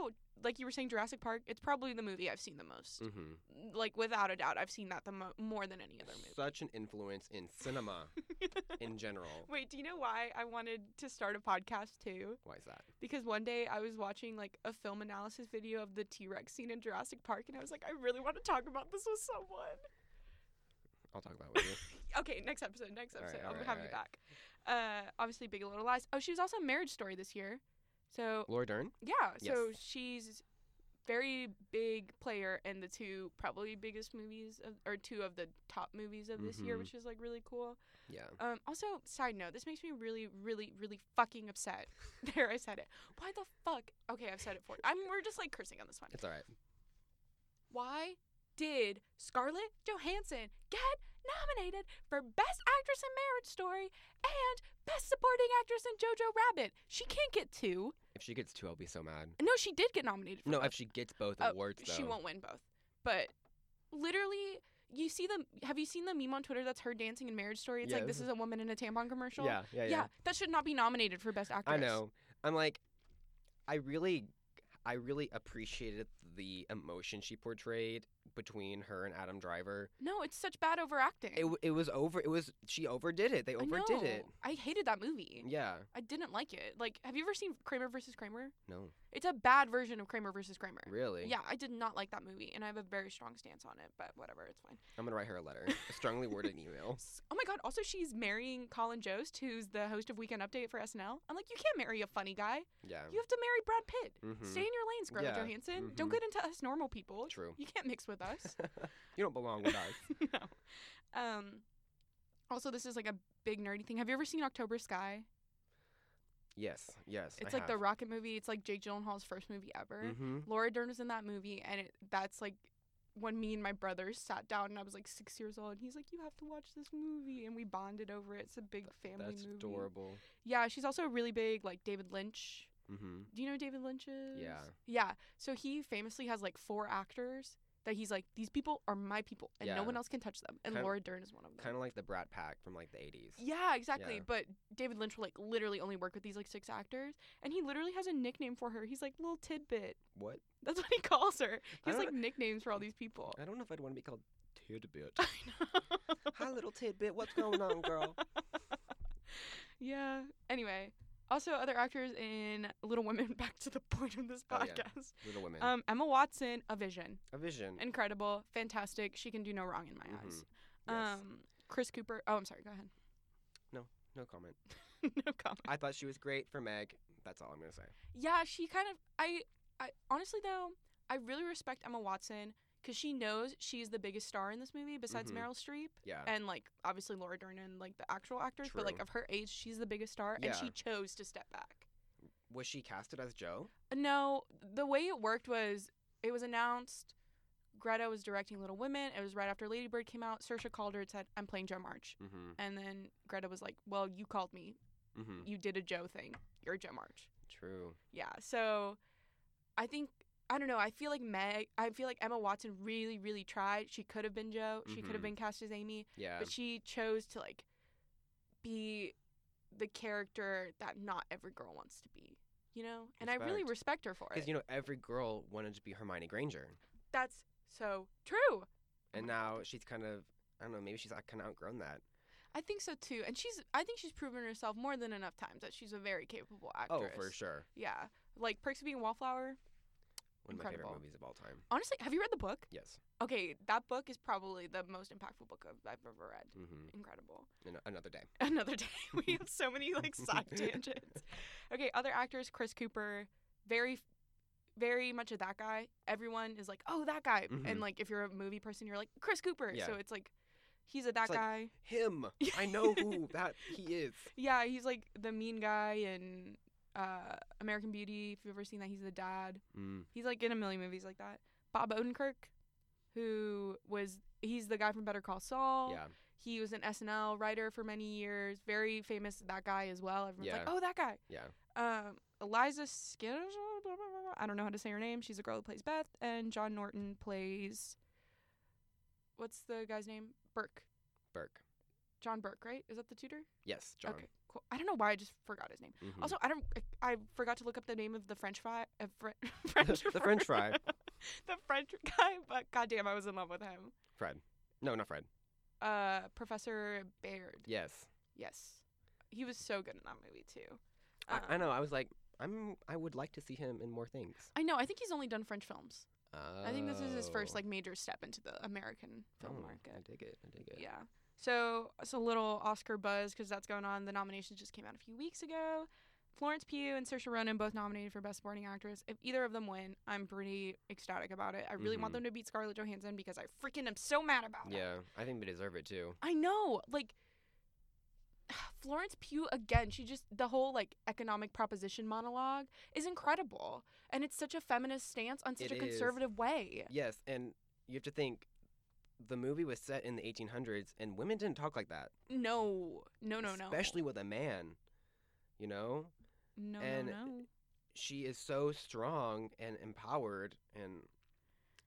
like you were saying, Jurassic Park. It's probably the movie I've seen the most. hmm Like without a doubt, I've seen that the mo- more than any other movie. Such an influence in cinema *laughs* in general. Wait, do you know why I wanted to start a podcast too? Why is that? Because one day I was watching like a film analysis video of the T Rex scene in Jurassic Park, and I was like, I really want to talk about this with someone. I'll talk about it with you. *laughs* Okay, next episode. Next episode, all I'll right, have all you back. Uh, obviously, Big Little Lies. Oh, she was also in Marriage Story this year. So Laura Dern. yeah, so Yes. she's very big player in the two probably biggest movies of, or two of the top movies of this year, Mhm. which is like really cool. Yeah. Um, also, side note, this makes me really, really, really fucking upset. *laughs* *laughs* there, I said it. Why the fuck? Okay, I've said it for. I'm. We're just like cursing on this one. It's all right. Why did Scarlett Johansson get nominated for Best Actress in Marriage Story and Best Supporting Actress in Jojo Rabbit? She can't get two. If she gets two, I'll be so mad. No, she did get nominated. For No, both. if she gets both Oh, awards, though. she won't win both. But literally, you see the have you seen the meme on Twitter that's her dancing in Marriage Story? It's like this is a woman in a tampon commercial. Yeah, yeah, yeah. Yeah, that should not be nominated for best actress. I know. I'm like, I really, I really appreciated the emotion she portrayed between her and Adam Driver. No, it's such bad overacting. It, it was over. It was she overdid it. They I overdid it. I hated that movie. Yeah. I didn't like it. Like, have you ever seen Kramer versus Kramer? No. It's a bad version of Kramer versus Kramer. Really. Yeah, I did not like that movie, and I have a very strong stance on it. But whatever, it's fine. I'm gonna write her a letter, a strongly worded *laughs* email. Oh my god! Also, she's marrying Colin Jost, who's the host of Weekend Update for SNL. I'm like, you can't marry a funny guy. Yeah. You have to marry Brad Pitt. Mhm. Stay in your lane, Scarlett Yeah, Johansson. Don't mhm. get into us normal people. True. You can't mix with us. *laughs* you don't belong with us. *laughs* no. Um. Also, this is like a big nerdy thing. Have you ever seen October Sky? Yes. Yes. It's like the rocket movie. It's like Jake Gyllenhaal's first movie ever. Mm-hmm. Laura Dern was in that movie, and it, that's like when me and my brothers sat down, and I was like six years old, and he's like, "You have to watch this movie," and we bonded over it. It's a big family movie. That's movie. adorable. Yeah, she's also really big, like David Lynch. Mm-hmm. Do you know David Lynch is? Yeah. Yeah. So he famously has like four actors that he's like, these people are my people, and no one else can touch them. And Kind- Laura Dern is one of them. Kind of like the Brat Pack from like the 80s. Yeah, exactly. Yeah. But David Lynch will like literally only work with these like six actors, and he literally has a nickname for her. He's like little tidbit. What? That's what he calls her. He has like nicknames for all these people. I don't know if I'd want to be called Tidbit. *laughs* I know. Hi, little Tidbit. What's going on, girl? *laughs* yeah. Anyway, also other actors in Little Women. *laughs* Back to the point of this Oh, yeah. podcast. Little Women. Um, Emma Watson, A Vision, a vision. incredible, fantastic. She can do no wrong in my Mhm. eyes. Yes. Um, Chris Cooper. Oh, I'm sorry. Go ahead. No, no comment. *laughs* no comment. I thought she was great for Meg. That's all I'm gonna say. Yeah, she kind of. I. I honestly though, I really respect Emma Watson because she knows she's the biggest star in this movie besides Mhm. Meryl Streep Yeah. and like obviously Laura Dern and like the actual actors. But like of her age, she's the biggest star, and she chose to step back. was she casted as Jo? No, the way it worked was it was announced. Greta was directing Little Women. It was right after Lady Bird came out. Saoirse called her and said, "I'm playing Jo March." Mm-hmm. And then Greta was like, "Well, you called me. Mm-hmm. You did a Jo thing. You're Jo March." True. Yeah. So I think I don't know. I feel like Meg. I feel like Emma Watson really, really tried. She could have been Jo. She could have mm-hmm. been cast as Amy, Yeah. but she chose to like be the character that not every girl wants to be. You know, and I really Respect. respect her for it. Because you know every girl wanted to be Hermione Granger, That's so true. and now she's kind of I don't know. Maybe she's kind of outgrown that. I think so too. And she's. I think she's proven herself more than enough times that she's a very capable oh, actress. Oh, for sure. Yeah, like Perks of Being a Wallflower. One of my favorite Incredible. movies of all time. Honestly, have you read the book? Yes. Okay, that book is probably the most impactful book I've, I've ever read. Mm-hmm. Incredible. another day. *laughs* Another day. *laughs* we have so many like side *laughs* tangents. Okay, other actors: Chris Cooper, very, very much of that guy. Everyone is like, oh, that guy. And Mhm. like, if you're a movie person, you're like Chris Cooper. Yeah. So it's like, he's a that It's like- guy. Him. I know who that he is. Yeah, he's like the mean guy in uh, American Beauty. If you've ever seen that, he's the dad. Mm. He's like in a million movies like that. Bob Odenkirk, who was he's the guy from Better Call Saul. Yeah. He was an SNL writer for many years. Very famous that guy as well. Everyone's like, oh, that guy. Yeah. Um, Eliza Skinner. I don't know how to say her name. She's a girl who plays Beth, and John Norton plays. What's the guy's name? Burke. Burke. John Burke, right? Is that the tutor? Yes, John. Okay, I don't know why I just forgot his name. Mhm. Also, I don't. I, I forgot to look up the name of the French fry. Uh, Fr- *laughs* *laughs* French The French fry. *laughs* the French guy, but goddamn, I was in love with him. Fred. No, not Fred. Uh, Professor Baird. Yes. Yes, he was so good in that movie too. I, I Um, know. I was like, I'm. I would like to see him in more things. I know. I think he's only done French films. I think this is his first Oh. like major step into the American film Oh, market. I dig it. I dig it. Yeah. So it's a little Oscar buzz because that's going on. The nominations just came out a few weeks ago. Florence Pugh and Saoirse Ronan both nominated for Best Supporting Actress. If either of them win, I'm pretty ecstatic about it. I really want Mhm. them to beat Scarlett Johansson because I freaking am so mad about it. Yeah, I think they deserve it too. I know. Like *sighs* Florence Pugh again, she just the whole like economic proposition monologue is incredible. And it's such a feminist stance on such It a is. conservative way. Yes, and you have to think, the movie was set in the 1800s, and women didn't talk like that. No. No, no, no. Especially with a man. You know, no, and no, no. she is so strong and empowered, and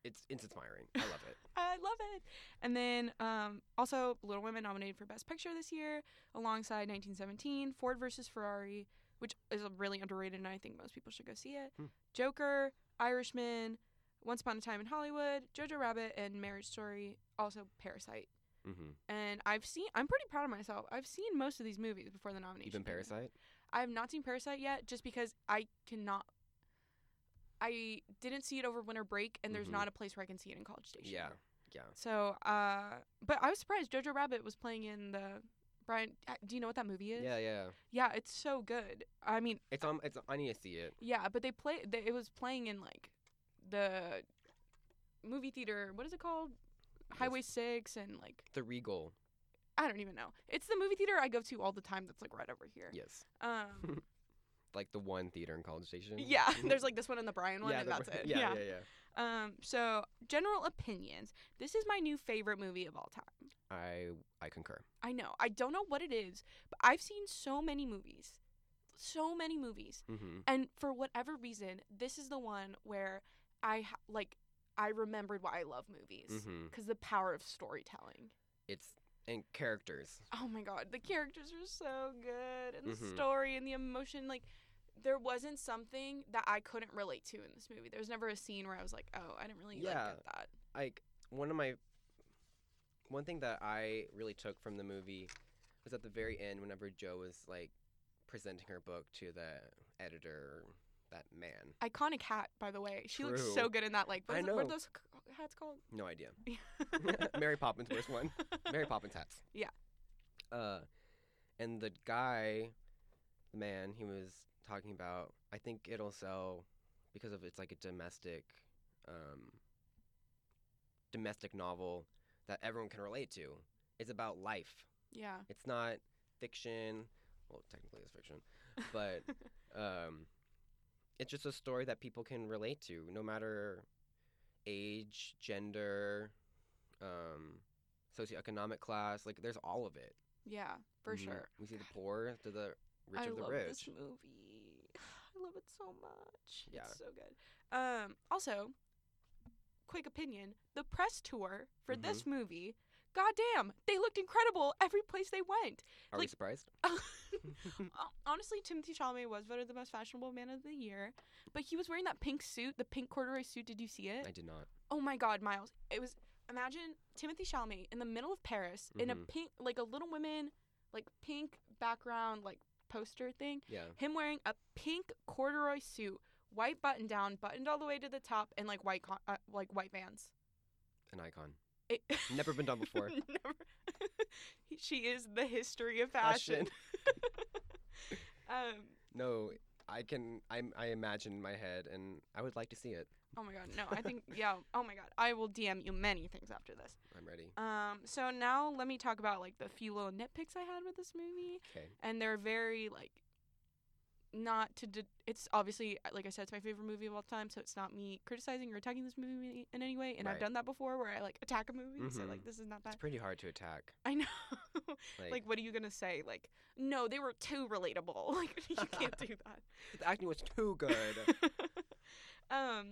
it's it's inspiring. I love it. *laughs* I love it. And then um, also Little Women nominated for Best Picture this year, alongside 1917, Ford versus Ferrari, which is a really underrated, and I think most people should go see it. Hmm. Joker, Irishman, Once Upon a Time in Hollywood, Jojo Rabbit, and Marriage Story. Also Parasite. hmm And I've seen. I'm pretty proud of myself. I've seen most of these movies before the nomination. Even. Parasite. I have not seen Parasite yet, just because I cannot. I didn't see it over winter break, and there's Mhm. not a place where I can see it in College Station. Yeah, yeah. So, uh, but I was surprised Jojo Rabbit was playing in the Bryan. uh, Do you know what that movie is? Yeah, yeah. Yeah, it's so good. I mean, It's on. It's. I need to see it. yeah, but they play. They, it was playing in like the movie theater. What is it called? Highway Six and like The Regal. I don't even know. It's the movie theater I go to all the time. That's like right over here. Yes. Um, *laughs* Like the one theater in College Station. yeah. *laughs* There's like this one and the Bryan one, yeah, and the- that's it. Yeah, yeah, yeah. Um. So general opinions. This is my new favorite movie of all time. I I concur. I know. I don't know what it is, but I've seen so many movies. So many movies. Mm-hmm. And for whatever reason, this is the one where I like I remembered why I love movies Mm-hmm. cuz the power of storytelling. It's and characters. Oh my god, the characters are so good and the Mhm. story and the emotion like there wasn't something that I couldn't relate to in this movie. There was never a scene where I was like, "Oh, I didn't really like, Yeah. get that." Like one of my one thing that I really took from the movie was at the very end whenever Jo was like presenting her book to the editor, that man. Iconic hat, by the way. She looks True. so good in that like what, I is it- what are those c- hats called? No idea. *laughs* *laughs* Mary Poppins wears one. Mary *laughs* Poppins hats. Yeah. Uh, and the guy, the man, he was talking about. I think it'll sell because of it's like a domestic, um, domestic novel that everyone can relate to. It's about life. Yeah. It's not fiction. Well, technically it's fiction, but um, it's just a story that people can relate to, no matter age, gender, um, socioeconomic class. Like, there's all of it. Yeah, for Mhm. sure. We see the poor to the rich I of the love rich. this movie. *sighs* I love it so much. Yeah. It's so good. Um also, quick opinion, the press tour for Mm-hmm. this movie, goddamn, they looked incredible every place they went. Are we like- surprised? *laughs* Honestly, Timothée Chalamet was voted the most fashionable man of the year, but he was wearing that pink suit, the pink corduroy suit. Did you see it? I did not. Oh my god, Miles. It was imagine Timothée Chalamet in the middle of Paris in a Mhm. pink like a Little Women like pink background like poster thing. Yeah. Him wearing a pink corduroy suit, white button down, buttoned all the way to the top and like white con- uh, like white vans. An icon. It- *laughs* Never been done before. *laughs* *laughs* She is the history of fashion. um No, I can. I I imagine in my head, and I would like to see it. oh my god, no. I think yeah, oh my god. I will DM you many things after this. I'm ready. Um, so now let me talk about like the few little nitpicks I had with this movie, Okay. and they're very like not to. De- it's obviously like I said, it's my favorite movie of all time, so it's not me criticizing or attacking this movie in any way. And I've done that before, where I like attack a movie. So Mhm. like this is not that It's pretty hard to attack. I know. *laughs* Like, like, what are you gonna say? Like, no, they were too relatable. *laughs* Like, you can't do *laughs* that. the acting was too good. um,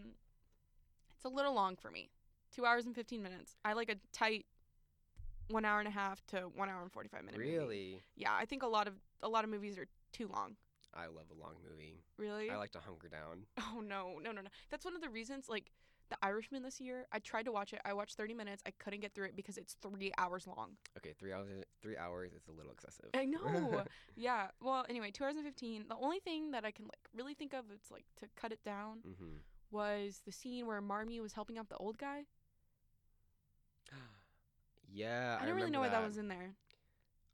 it's a little long for me. Two hours and fifteen minutes. I like a tight one hour and a half to one hour and forty five minute. movie. really, Yeah, I think a lot of a lot of movies are too long. I love a long movie. Really? I like to hunker down. *laughs* oh no, no, no, no. That's one of the reasons. Like The Irishman this year, I tried to watch it. I watched thirty minutes. I couldn't get through it because it's three hours long. Okay, three hours. Three hours is a little excessive. I know. *laughs* yeah. Well, anyway, two hours and fifteen. The only thing that I can like really think of, it's like to cut it down, mm-hmm. was the scene where Marmee was helping out the old guy. *gasps* yeah, I, I, didn't really know remember why that was in there.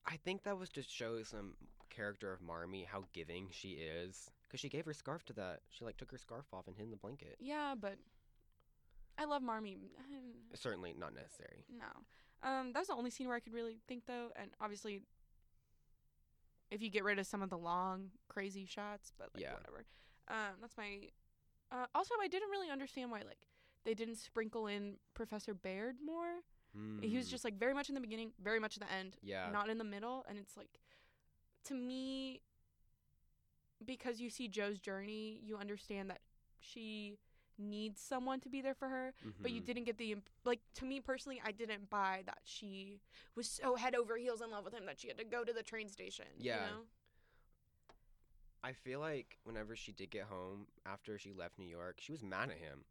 I think that was to show some character of Marmee, how giving she is, because she gave her scarf to that. She like took her scarf off and hid in the blanket. Yeah, but I love Marmee. *sighs* Certainly not necessary. No. Um, that was the only scene where I could really think though, and obviously, if you get rid of some of the long, crazy shots, but like Yeah. whatever. Um, that's my. Uh, also, I didn't really understand why like they didn't sprinkle in Professor Baird more. He was Mm, just like very much in the beginning, very much at the end, yeah. not in the middle, and it's like, to me, because you see Jo's journey, you understand that she needs someone to be there for her, but you Mhm. didn't get the imp- like to me personally, I didn't buy that she was so head over heels in love with him that she had to go to the train station. Yeah. You know? I feel like whenever she did get home after she left New York, she was mad at him.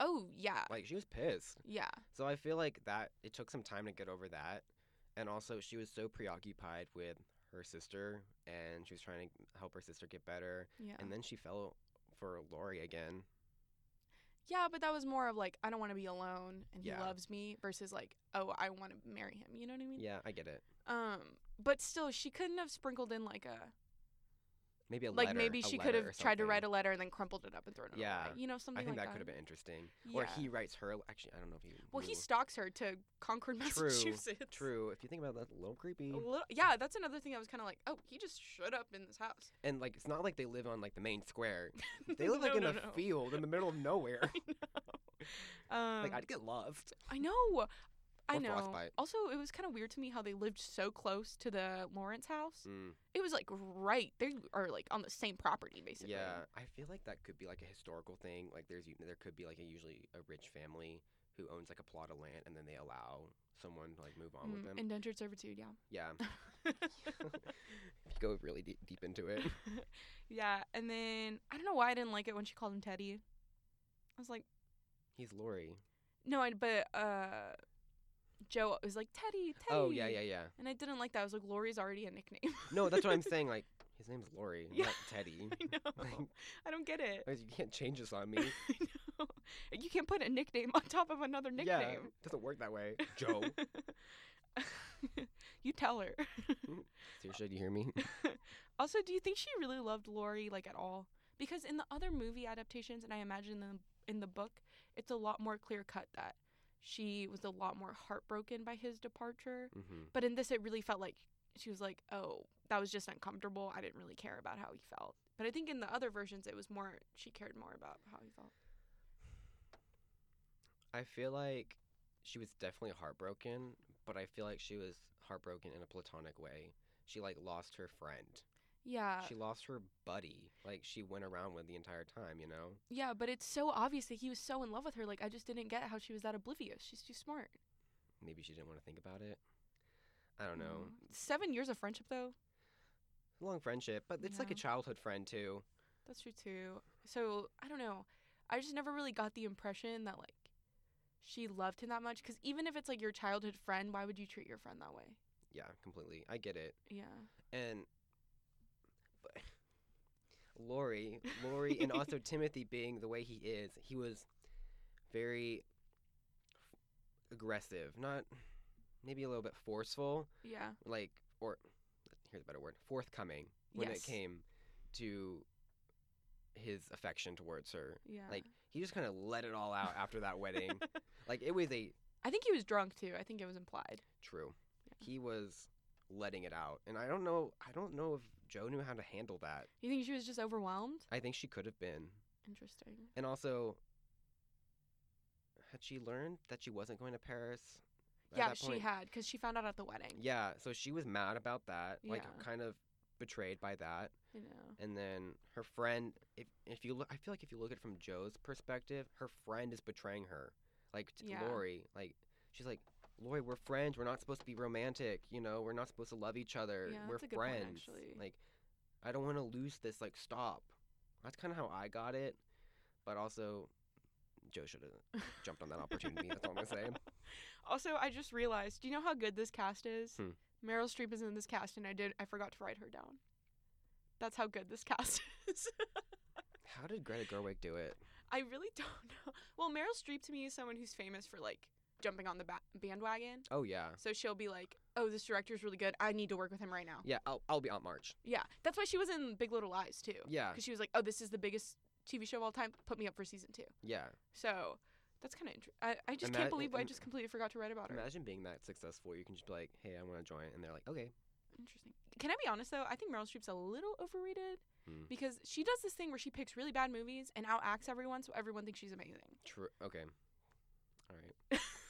Oh yeah. Like she was pissed. yeah. So I feel like that it took some time to get over that. And also she was so preoccupied with her sister and she was trying to help her sister get better. Yeah. And then she fell for Laurie again. yeah, but that was more of like I don't want to be alone and Yeah. he loves me versus like oh I want to marry him. You know what I mean? Yeah, I get it. Um, but still, she couldn't have sprinkled in like a Maybe a like letter. maybe she could have tried to write a letter and then crumpled it up and thrown it Yeah. away. You know, something like that. I think like that that. could have been interesting. Or he writes her. Actually, I don't know if he. Well, he stalks her to Concord, *laughs* Massachusetts. True. true If you think about that, a little creepy. A little, yeah, that's another thing I was kind of like, oh, he just showed up in this house. And like, it's not like they live on like the main square. *laughs* They live like in no, a no. field in the middle of nowhere. *laughs* Um, like I'd get loved. I know. I know. frostbite. Also, it was kind of weird to me how they lived so close to the Lawrence house. Mm, It was like right. They are like on the same property, basically. yeah, I feel like that could be like a historical thing. Like there's there could be like a usually a rich family who owns like a plot of land and then they allow someone to like move on with Mm, them. indentured servitude, yeah. yeah. *laughs* *laughs* if you go really deep, deep into it. *laughs* yeah, and then I don't know why I didn't like it when she called him Teddy. I was like, He's Laurie. no, I, but uh, Jo was like Teddy, Teddy. Oh yeah, yeah, yeah. And I didn't like that. I was like, Laurie's already a nickname. No, that's what I'm *laughs* saying. Like his name's Laurie, Yeah. not Teddy. *laughs* I know. *laughs* Like, I don't get it. you can't change this on me. I know. You can't put a nickname on top of another Yeah, nickname. it doesn't work that way. Jo. you tell her. Mm, seriously, do you hear me? also, do you think she really loved Laurie like at all? Because in the other movie adaptations, and I imagine the in the book, it's a lot more clear cut that she was a lot more heartbroken by his departure. hmm But in this, it really felt like she was like, "Oh, that was just uncomfortable. I didn't really care about how he felt." But I think in the other versions, it was more she cared more about how he felt. I feel like she was definitely heartbroken, but I feel like she was heartbroken in a platonic way. She like lost her friend. Yeah, she lost her buddy. Like she went around with the entire time, you know? yeah, but it's so obvious that he was so in love with her. Like I just didn't get how she was that oblivious. She's too smart. Maybe she didn't want to think about it. I don't know. Mm. Seven years of friendship, though. Long friendship, but it's like a childhood friend too. That's true too. So I don't know. I just never really got the impression that like she loved him that much. Because even if it's like your childhood friend, why would you treat your friend that way? Yeah, completely. I get it. Yeah. And *laughs* Laurie, Laurie, and also *laughs* Timothée being the way he is, he was very aggressive, not maybe a little bit forceful, Yeah. like or here's a better word, forthcoming when Yes. it came to his affection towards her. Yeah. Like he just kind of let it all out after that wedding. *laughs* like it was a I think he was drunk too. I think it was implied. true. Yeah. He was letting it out, and I don't know. I don't know if Jo knew how to handle that. You think she was just overwhelmed? I think she could have been. Interesting. And also, had she learned that she wasn't going to Paris? yeah, she had because she found out at the wedding. Yeah, so she was mad about that, like Yeah. kind of betrayed by that. You know. And then her friend, if if you look, I feel like if you look at it from Jo's perspective, her friend is betraying her. Like Yeah. Laurie, like she's like, Laurie, we're friends. We're not supposed to be romantic. You know, we're not supposed to love each other. Yeah, we're that's a good point, friends. actually. Like, I don't want to lose this. Like, stop. That's kind of how I got it. But also, Jo should have *laughs* jumped on that opportunity. That's all I'm gonna say. *laughs* Also, I just realized. Do you know how good this cast is? Hmm. Meryl Streep is in this cast, and I did. I forgot to write her down. That's how good this cast *laughs* is. How did Greta Gerwig do it? I really don't know. Well, Meryl Streep to me is someone who's famous for like jumping on the ba- bandwagon. Oh yeah, So she'll be like, "Oh, this director's really good. I need to work with him right now." yeah. I'll I'll be Aunt March. Yeah, that's why she was in Big Little Lies too. Yeah, Because she was like, "Oh, this is the biggest TV show of all time. Put me up for season two. yeah. So that's kind of interesting. I, I just Ima- can't believe I just completely forgot to write about her. Imagine being that successful. You can just be like, hey, I want to join, and they're like, okay. Interesting. Can I be honest though? I think Meryl Streep's a little overrated Hmm. because she does this thing where she picks really bad movies and outacts everyone, so everyone thinks she's amazing. True. Okay. All right. *laughs*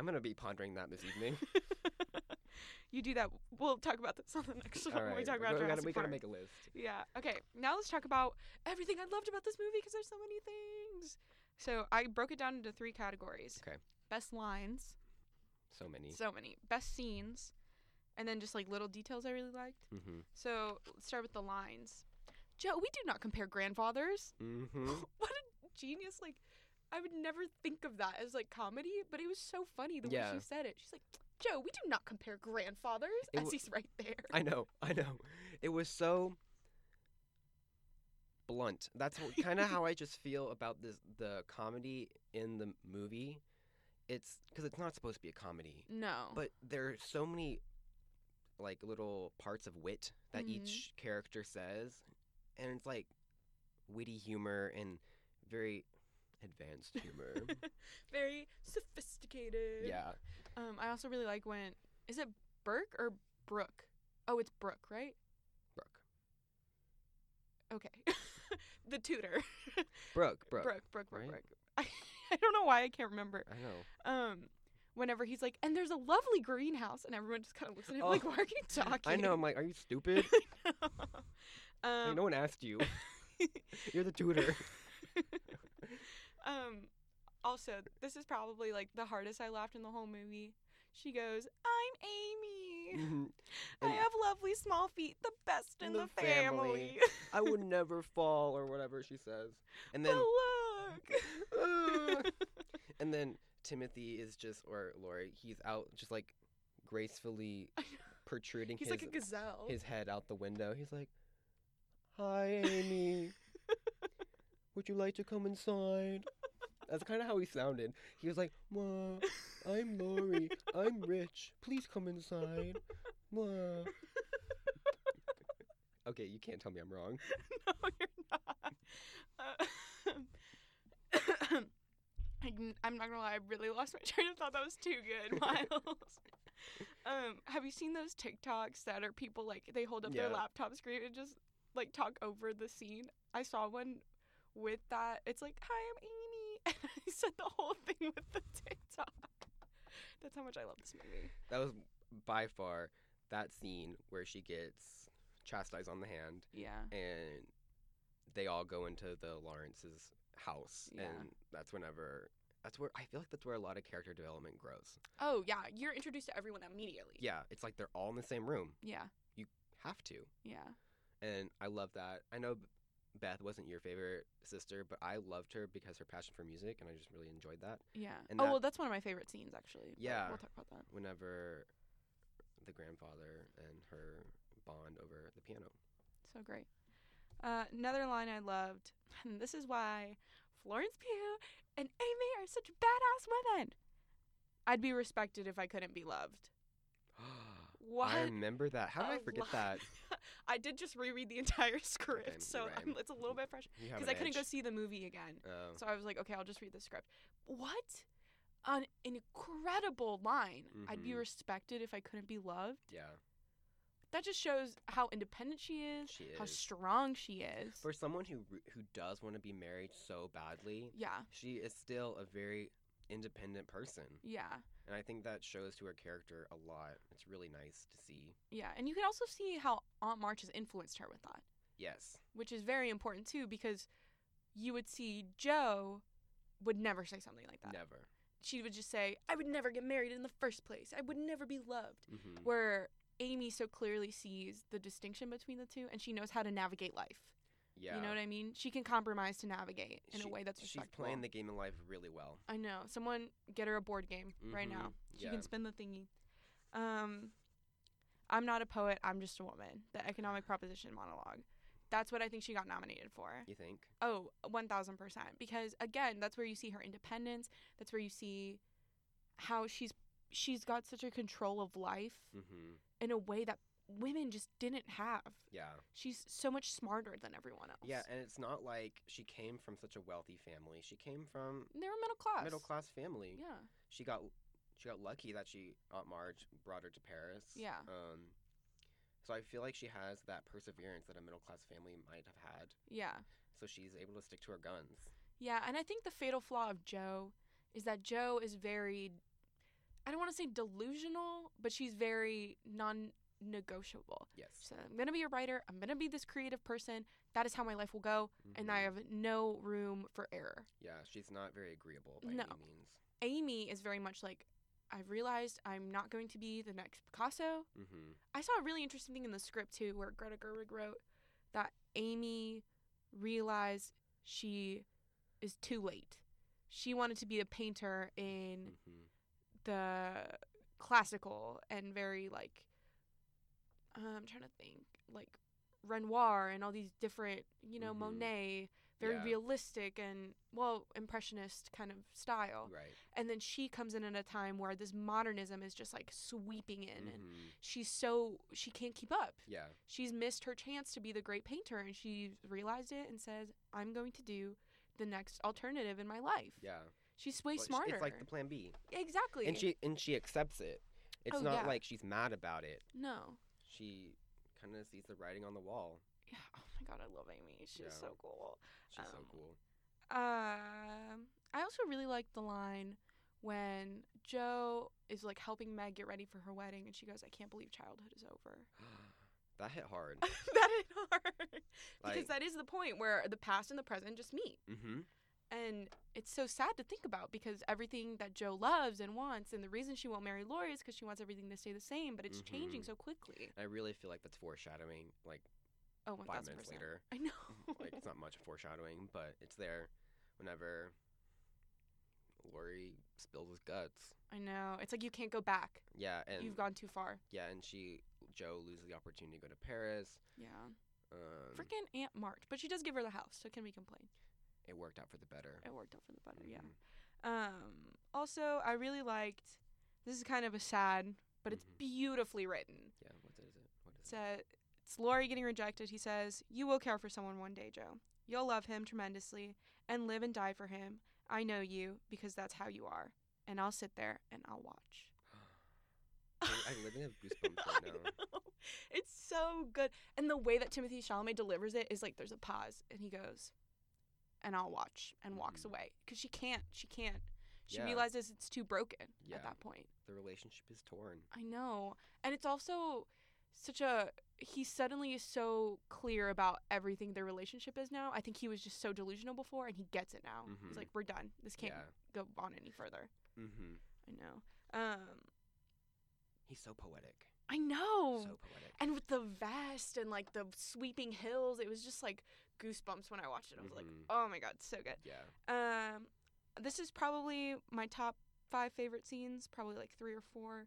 I'm gonna be pondering that this evening. *laughs* *laughs* you do that. We'll talk about this on the next one All when we talk we about gotta, Jurassic we gotta make a list. Yeah. Okay. Now let's talk about everything I loved about this movie because there's so many things. things. So I broke it down into three categories. Okay. Best lines, So many. so many. Best scenes, and then just like little details I really liked. Mm-hmm. So let's start with the lines. Jo, we do not compare grandfathers. Mm-hmm. *laughs* what a genius! Like, I would never think of that as like comedy, but it was so funny the way she said it. She's like, Jo, we do not compare grandfathers. It as wa- he's right there. I know, I know. It was so blunt. That's kind of how I just feel about this the comedy in the movie. It's because it's not supposed to be a comedy, no. but there are so many like little parts of wit that Mhm. each character says, and it's like witty humor and very advanced humor. *laughs* Very sophisticated. yeah, Um, I also really like when is it Burke or Brooke? Oh, it's Brooke, right? Brooke, Okay. *laughs* the tutor. *laughs* Brooke, Brooke. Brooke, Brooke, Brooke, right? Brooke. I, I don't know why I can't remember. I know. Um, whenever he's like, and there's a lovely greenhouse, and everyone just kind of looks at him like, Oh, why are you talking? I know. I'm like, are you stupid? um, Like, no one asked you. You're the tutor. Um, also, this is probably like the hardest I laughed in the whole movie. She goes, "I'm Amy. Mhm. I have lovely small feet, the best in the the, family." family. I would never *laughs* fall or whatever she says. And but then look. "Ugh." *laughs* and then Timothée is just or Laurie, he's out just like gracefully *laughs* protruding He's his like a gazelle. his head out the window. He's like, "Hi, Amy. Would you like to come inside?" That's kind of how he sounded. He was like, "Ma, I'm Laurie. I'm rich. Please come inside." Okay, you can't tell me I'm wrong. *laughs* no, you're not. Uh, *coughs* I'm I'm not gonna lie, I really lost my train of thought. That was too good, *laughs* Miles. um, have you seen those TikToks that are people like they hold up their laptop screen and just like talk over the scene? I saw one with that. It's like, "Hi, I'm Amy," *laughs* and I said the whole thing with the TikTok. That's how much I love this movie. That was by far that scene where she gets chastised on the hand Yeah. and they all go into the Lawrence's house Yeah. and that's whenever that's where I feel like that's where a lot of character development grows. Oh yeah, you're introduced to everyone immediately. Yeah, it's like they're all in the same room. Yeah. You have to. Yeah. And I love that. I know Beth wasn't your favorite sister, but I loved her because her passion for music and I just really enjoyed that. Yeah. And oh that- well, that's one of my favorite scenes actually. Yeah. We'll talk about that. Whenever the grandfather and her bond over the piano. So great. Uh, another line I loved, *laughs* and this is why Florence Pugh and Amy are such badass women. I'd be respected if I couldn't be loved. *gasps* What? I remember that. How did I forget line. that? I did just reread the *laughs* entire script, you're so right. I'm, it's a little bit fresh because I couldn't go see the movie again. Oh. So I was like, okay, I'll just read the script. What? An incredible line. I'd be Mhm. respected if I couldn't be loved. Yeah. That just shows how independent she is, She how is. strong she is. For someone who who does want to be married so badly, yeah, she is still a very independent person, yeah, and I think that shows to her character a lot. It's really nice to see. yeah. And you can also see how Aunt March has influenced her with that, Yes. which is very important too, because you would see Jo would never say something like that. Never. She would just say, I would never get married in the first place. I would never be loved. hmm Where Amy so clearly sees the distinction between the two and she knows how to navigate life. Yeah. You know what I mean? She can compromise to navigate in She- a way that's what She's respectful. playing the game of life really well. I know. Someone get her a board game right now. Mhm. She Yeah. can spin the thingy. Um, I'm not a poet. I'm just a woman. The economic proposition monologue. That's what I think she got nominated for. You think? Oh, 1000%. Because again, that's where you see her independence. That's where you see how she's she's got such a control of life Mm-hmm. in a way that women just didn't have. Yeah. She's so much smarter than everyone else. Yeah, and it's not like she came from such a wealthy family. She came from they were middle class. middle class family. Yeah. She got she got lucky that she Aunt March brought her to Paris. Yeah. Um so I feel like she has that perseverance that a middle class family might have had. Yeah. So she's able to stick to her guns. Yeah, and I think the fatal flaw of Jo is that Jo is very I don't want to say delusional, but she's very non non-negotiable. Yes. So I'm gonna be a writer. I'm gonna be this creative person. That is how my life will go, and I Mhm. have no room for error. Yeah, she's not very agreeable by No. any means. Amy is very much like I've realized I'm not going to be the next Picasso. Mm-hmm. I saw a really interesting thing in the script too, where Greta Gerwig wrote that Amy realized she is too late. She wanted to be a painter in Mm-hmm. the classical and very like uh, I'm trying to think like Renoir and all these different, you know, Mhm. Monet, very Yeah. realistic and well impressionist kind of style. Right. And then she comes in at a time where this modernism is just like sweeping in and Mm-hmm. she's so she can't keep up. Yeah. She's missed her chance to be the great painter and she realized it and says, "I'm going to do the next alternative in my life." Yeah. She's way Well, smarter. It's like the plan B. exactly. And she and she accepts it. It's Oh, not yeah. like she's mad about it. no. She kind of sees the writing on the wall. Yeah. *laughs* Oh my god, I love Amy. She's Yeah. so cool. She's so Um, cool. Um, I also really like the line when Jo is like helping Meg get ready for her wedding, and she goes, "I can't believe childhood is over." *gasps* that hit hard. *laughs* that hit hard because that is the point where the past and the present just meet, mm-hmm. And it's so sad to think about because everything that Jo loves and wants, and the reason she won't marry Laurie is because she wants everything to stay the same, but it's changing Mhm. so quickly. And I really feel like that's foreshadowing. Like Oh, five minutes percent. later. I know. *laughs* like it's not much foreshadowing, but it's there. Whenever Laurie spills his guts. I know. It's like you can't go back. Yeah, and You've gone too far. yeah, and she Jo loses the opportunity to go to Paris. Yeah. Um, Freaking Aunt March, but she does give her the house, so can we complain? It worked out for the better. It worked out for the better, yeah. Mhm. Um, also, I really liked. This is kind of a sad, but it's Mhm. beautifully written. Yeah, what is it? What is It's, it? uh, it's Laurie getting rejected. He says, "You will care for someone one day, Jo. You'll love him tremendously and live and die for him. I know you because that's how you are. And I'll sit there and I'll watch." *gasps* I, literally have goosebumps *laughs* right now. It's so good. And the way that Timothée Chalamet delivers it is like there's a pause and he goes, and I'll watch and walks Mhm. away because she can't. She can't. She Yeah. realizes it's too broken Yeah. at that point. The relationship is torn. I know. And it's also such a he suddenly is so clear about everything their relationship is now. I think he was just so delusional before and he gets it now. Mhm. He's like, We're done. This can't Yeah. go on any further. Mm-hmm. I know. Um He's so poetic. I know. So poetic. and with the vest and like the sweeping hills, it was just like goosebumps when I watched it. I was like, Mhm. oh my god, so good. Yeah. Um, this is probably my top five favorite scenes, probably like three or four.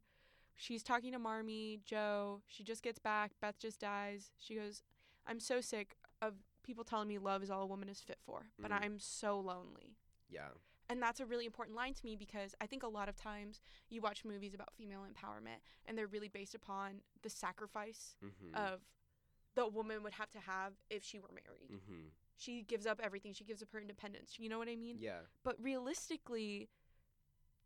She's talking to Marmee, Jo. She just gets back. Beth just dies. She goes, I'm so sick of people telling me love is all a woman is fit for, but Mhm. I'm so lonely. Yeah. And that's a really important line to me because I think a lot of times you watch movies about female empowerment and they're really based upon the sacrifice Mm-hmm. of the woman would have to have if she were married. mm-hmm. She gives up everything. She gives up her independence. You know what I mean? Yeah. But realistically,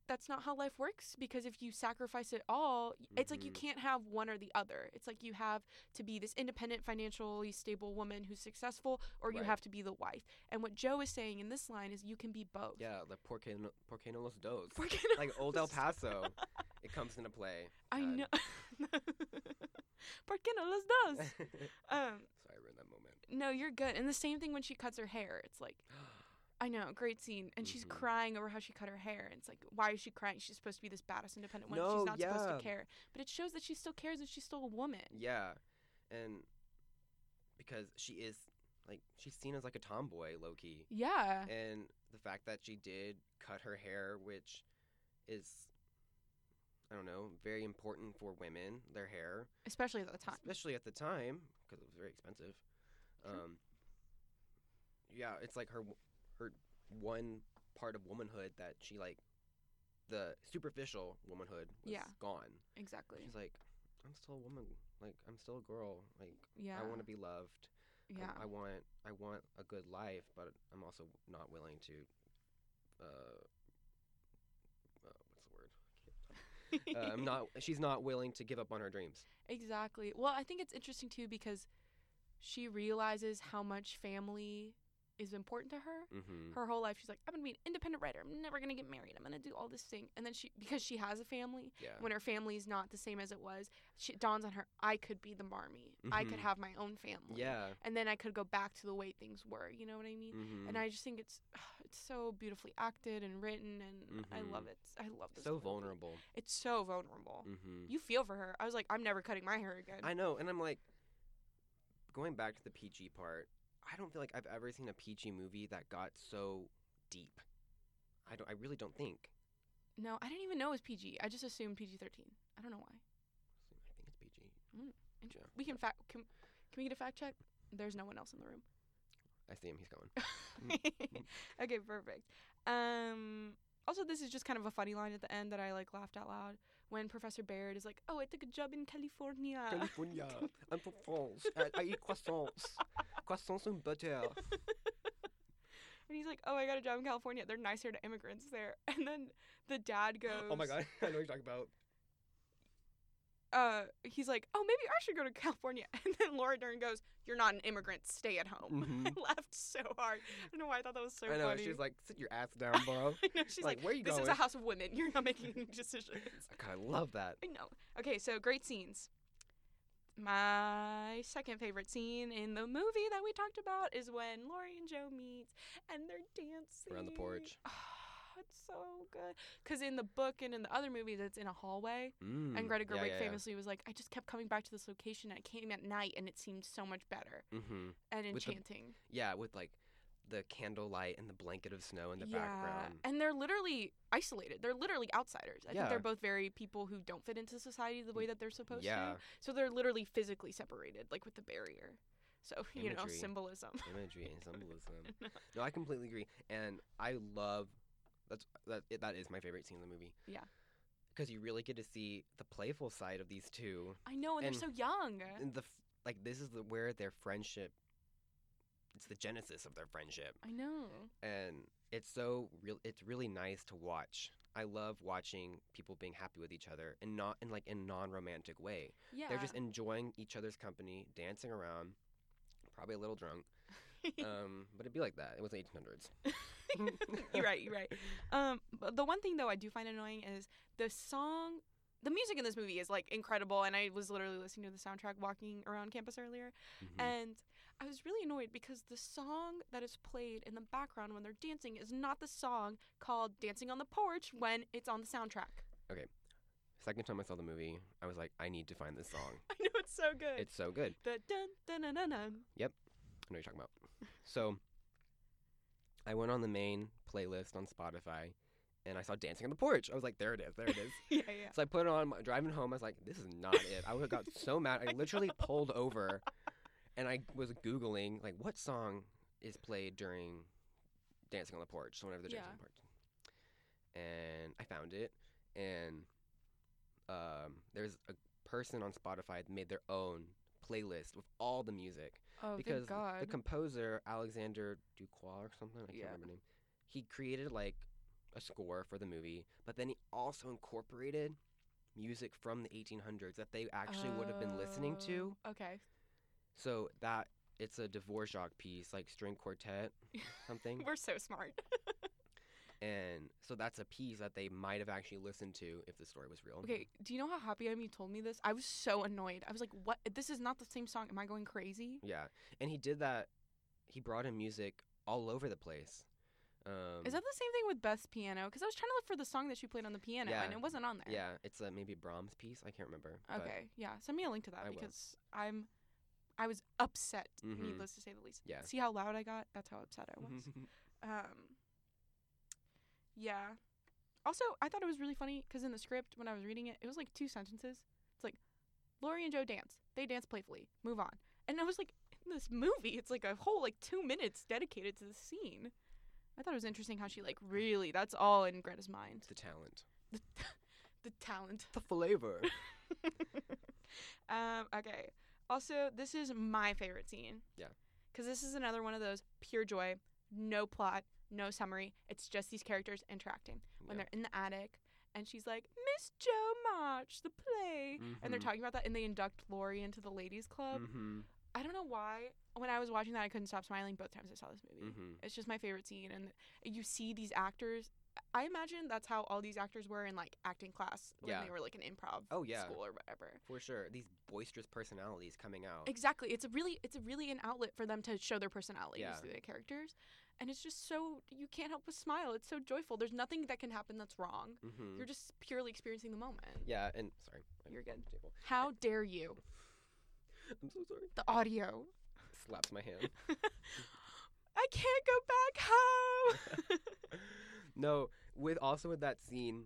that's not how life works because if you sacrifice it all, y it's like you Mhm. can't have one or the other. It's like you have to be this independent, financially stable woman who's successful, or you have to be the wife. And what Jo is saying in this line is you can be both. Yeah. The Porque Porque no los dos. Porque no like old El *laughs* Paso. It comes into play. I God. know. *laughs* ¿Por qué no los dos? *laughs* Um, Sorry, I ruined that moment. no, you're good. And the same thing when she cuts her hair. It's like, *gasps* I know, great scene. And she's Mhm. crying over how she cut her hair. And it's like, why is she crying? She's supposed to be this badass independent woman. No, she's not supposed to care. But it shows that she still cares and she's still a woman. yeah, and because she is like she's seen as like a tomboy, low key, Yeah. and the fact that she did cut her hair, which is I don't know, very important for women, their hair, Especially at the time. especially at the time because it was very expensive. Sure. Um, yeah, it's like her her one part of womanhood that she like the superficial womanhood was Yeah. gone. Exactly. She's like, I'm still a woman. Like I'm still a girl. Like Yeah. I want to be loved. I- Yeah. I, want I want a good life, but I'm also not willing to. Uh, what's the word? I can't- uh, I'm not. She's not willing to give up on her dreams. Exactly. Well, I think it's interesting too because she realizes how much family is important to her. Mm-hmm. Her whole life, she's like, I'm gonna be an independent writer. I'm never gonna get married. I'm gonna do all this thing. And then she, because she has a family, Yeah. when her family's not the same as it was, she it dawns on her, I could be the Marmee. I could Mhm. have my own family. Yeah. And then I could go back to the way things were. You know what I mean? Mm-hmm. And I just think it's *sighs* it's so beautifully acted and written, and I love Mhm. it. I love this. so movie. vulnerable. It's so vulnerable. Mm-hmm. You feel for her. I was like, I'm never cutting my hair again. I know, and I'm like, going back to the PG part. I don't feel like I've ever seen a PG movie that got so deep. I don't. I really don't think. no, I didn't even know it was PG. I just assumed PG-13. I don't know why. I think it's PG. Mm, inter- Yeah. We can fact. Can, can we get a fact check? There's no one else in the room. I see him. He's going. *laughs* Mm, mm. okay, perfect. Um. Also, this is just kind of a funny line at the end that I like laughed out loud when Professor Baird is like, "Oh, I took a job in California." California. *laughs* I'm from France. I, I eat croissants. Croissants and butter. *laughs* And he's like, "Oh, I got a job in California. They're nicer to immigrants there." *laughs* And then the dad goes, *gasps* Oh my god. *laughs* I know what you're talking about. Uh, he's like, "Oh, maybe I should go to California." And then Laura Dern goes, "You're not an immigrant. Stay at home." Mhm. I laughed so hard. I don't know why I thought that was so I know. funny. She's like, sit your ass down, bro. I know, she's like, like, where you going? "This is a house of women. You're not making any decisions." I love that. I know. Okay, so great scenes. My second favorite scene in the movie that we talked about is when Laurie and Jo meet and they're dancing Around the porch. *sighs* Oh, it's so good. Because in the book and in the other movies, it's in a hallway. Mm. And Greta Gerwig yeah, yeah. famously was like, I just kept coming back to this location and I came at night and it seemed so much better Mhm. and With the- enchanting. Yeah, with like the candlelight and the blanket of snow in the yeah. background. And they're literally isolated. They're literally outsiders. I think they're both very people who don't fit into society the way that they're supposed Yeah. to. So they're literally physically separated, like with the barrier. So, *laughs* you know, symbolism. *laughs* Imagery and symbolism. *laughs* No, I completely agree, and I love that's that that is my favorite scene in the movie. Yeah. Because you really get to see the playful side of these two, I know, and, And- they're so young. and the like this is the where their friendship. It's the genesis of their friendship, I know. and it's so real. It's really nice to watch. I love watching people being happy with each other, and not in like a non-romantic way. Yeah. They're just enjoying each other's company, dancing around, probably a little drunk. *laughs* um, but it'd be like that. It was 1800s. *laughs* you're right. You're right. Um, but the one thing though I do find annoying is the song. The music in this movie is like incredible, and I was literally listening to the soundtrack walking around campus earlier, Mhm. and I was really annoyed because the song that is played in the background when they're dancing is not the song called "Dancing on the Porch" when it's on the soundtrack. Okay. Second time I saw the movie, I was like, I need to find this song. *laughs* I know it's so good. It's so good. the dun dun dun dun dun. I know what you're talking about. So I went on the main playlist on Spotify and I saw Dancing on the Porch. I was like, there it is, there it is. *laughs* yeah, yeah. so I put it on driving home. I was like, this is not it. I would got so mad. I *laughs* literally pulled over and I was Googling, like, what song is played during Dancing on the Porch? So whenever the Dancing Yeah. on the Porch. And I found it. And um, there's a person on Spotify that made their own playlist with all the music Oh, because thank God. the composer Alexander Duquois or something, I can't Yeah. remember the name. He created like a score for the movie, but then he also incorporated music from the 1800s that they actually would have been listening to. Oh, Okay. So that it's a Dvorak piece, like string quartet, *laughs* something, We're so smart. *laughs* and so that's a piece that they might have actually listened to if the story was real. Okay, do you know how happy I am you told me this? I was so annoyed. I was like, "What? This is not the same song. Am I going crazy?" Yeah, and he did that. He brought in music all over the place. Um, Is that the same thing with Beth's piano? Because I was trying to look for the song that she played on the piano, and it wasn't on there. Yeah, it's uh, maybe Brahms piece. I can't remember. Okay. Yeah. Send me a link to that I will. because I'm, I was upset. Mhm. Needless to say the least. Yeah. See how loud I got? That's how upset I was. *laughs* um. Yeah. Also, I thought it was really funny because in the script when I was reading it, it was like two sentences. It's like, Laurie and Jo dance. They dance playfully. Move on. And I was like, *laughs* in this movie, it's like a whole like two minutes dedicated to the scene. I thought it was interesting how she like really. That's all in Greta's mind. the talent, The, *laughs* the talent. the flavor. um. Okay. Also, this is my favorite scene. Yeah. Because this is another one of those pure joy, no plot, no summary. It's just these characters interacting. When Yeah. they're in the attic, and she's like, Miss Jo March, the play. And they're Mhm. talking about that, and they induct Laurie into the ladies' club. Mm-hmm. I don't know why when I was watching that I couldn't stop smiling both times I saw this movie. hmm It's just my favorite scene, and you see these actors. I imagine that's how all these actors were in like acting class when Yeah. they were like an improv Oh, yeah. school or whatever. For sure. These boisterous personalities coming out. Exactly. It's a really it's a really an outlet for them to show their personalities Yeah. through the characters. And it's just so you can't help but smile. It's so joyful. There's nothing that can happen that's wrong. hmm You're just purely experiencing the moment. Yeah, and sorry. You're good. Table. How dare you? *laughs* I'm so sorry. The audio. Slaps my hand. *laughs* I can't go back home. *laughs* no, with also with that scene,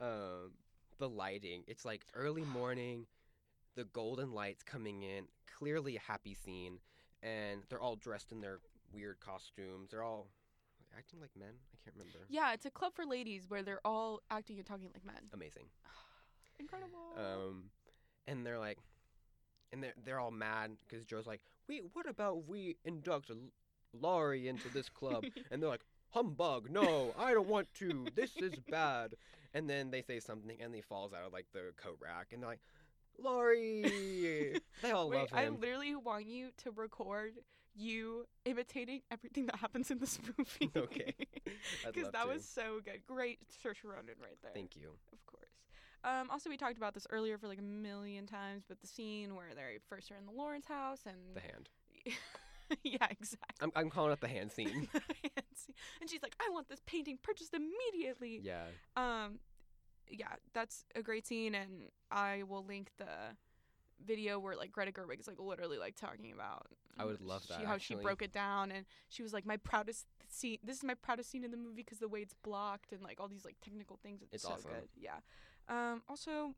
um, the lighting. It's like early *sighs* morning, the golden lights coming in. Clearly a happy scene, and they're all dressed in their weird costumes. They're all acting like men. I can't remember. yeah, it's a club for ladies where they're all acting and talking like men. Amazing. *sighs* Incredible. Um, and they're like, and they're they're all mad because Jo's like, "We what about we induct Laurie into this club?" *laughs* and they're like, "Humbug! No, I don't want to. This is bad." And then they say something, and he falls out of like the coat rack, and they're like, "Laurie!" they all Wait, love him. I literally want you to record you imitating everything that happens in this *laughs* movie. *laughs* Okay. Because that to. was so good. Great Saoirse Ronan right there. Thank you. Of course. Um, also, we talked about this earlier for like a million times, but the scene where they first are in the Laurence house and The hand. *laughs* yeah, exactly. I'm I'm calling it the hand scene. The hand scene. And she's like, "I want this painting purchased immediately." yeah. Um, yeah, that's a great scene, and I will link the video where like Greta Gerwig is like literally like talking about. I would love she- that, How she broke it down, and she was like, "My proudest scene. This is my proudest scene in the movie because the way it's blocked and like all these like technical things. It's, It's so awesome. good. Yeah. Um. Also.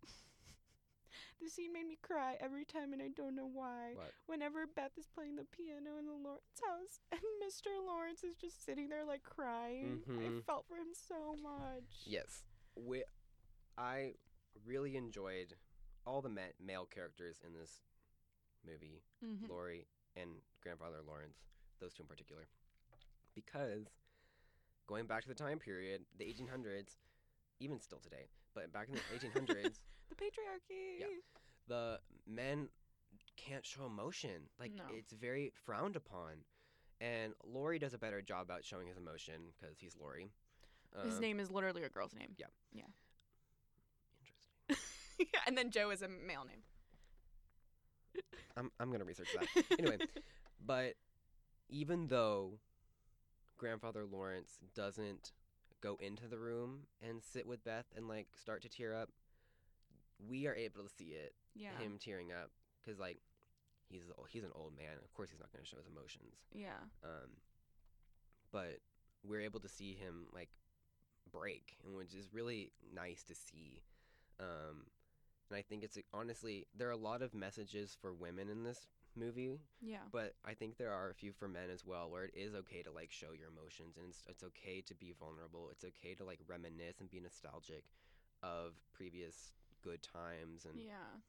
The scene made me cry every time, and I don't know why. What? Whenever Beth is playing the piano in the Laurence house, *laughs* and Mr. Laurence is just sitting there like crying, I Mhm. felt for him so much. Yes. We, I really enjoyed all the ma- male characters in this movie, Mhm. Laurie and grandfather Laurence, those two in particular. Because going back to the time period, the 1800s, even still today, but back in the 1800s, *laughs* The patriarchy. Yeah. the men can't show emotion. Like No. it's very frowned upon. And Laurie does a better job about showing his emotion because he's Laurie. His Um, name is literally a girl's name. Yeah. Yeah. *laughs* Interesting. Yeah, and then Jo is a male name. I'm I'm gonna research that. *laughs* Anyway, but even though grandfather Laurence doesn't go into the room and sit with Beth and like start to tear up, we are able to see it, yeah. him tearing up, because like he's he's an old man. Of course, he's not gonna show his emotions. Yeah. Um, but we're able to see him like break, and which is really nice to see. Um, and I think it's honestly there are a lot of messages for women in this movie, Yeah. but I think there are a few for men as well, where it is okay to like show your emotions, and it's it's okay to be vulnerable. It's okay to like reminisce and be nostalgic of previous good times, and Yeah.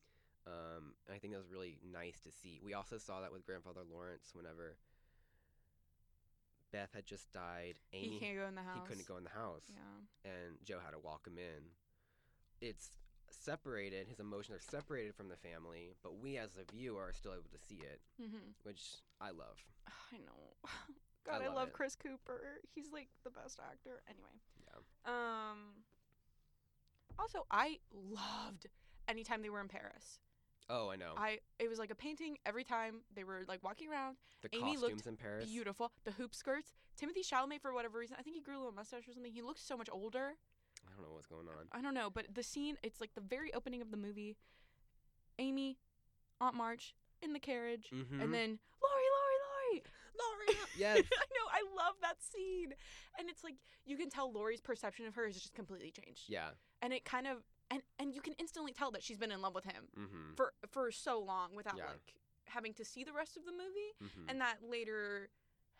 um, and I think that was really nice to see. We also saw that with grandfather Laurence whenever Beth had just died. Amy he can't go in the house. he couldn't go in the house, Yeah. and Jo had to walk him in. It's separated. His emotions are separated from the family, but we as a viewer are still able to see it, Mhm. which I love. I know. *laughs* God, I love love. Chris Cooper. He's like the best actor. Anyway. Yeah. Also, I loved anytime they were in Paris. Oh, I know. I it was like a painting every time they were like walking around. the Amy looked costumes in Paris. Beautiful. The hoop skirts. Timothée Chalamet, for whatever reason, I think he grew a little mustache or something. He looks so much older. I don't know what's going on. I don't know, but the scene, it's like the very opening of the movie. Amy, Aunt March in the carriage, Mm-hmm. and then Laurie, Laurie, Laurie, Laurie. *laughs* Yes. *laughs* I know. I love that scene, and it's like you can tell Laurie's perception of her is just completely changed, yeah. And it kind of and and you can instantly tell that she's been in love with him Mm-hmm. for for so long without Yeah. like having to see the rest of the movie, mm-hmm. and that later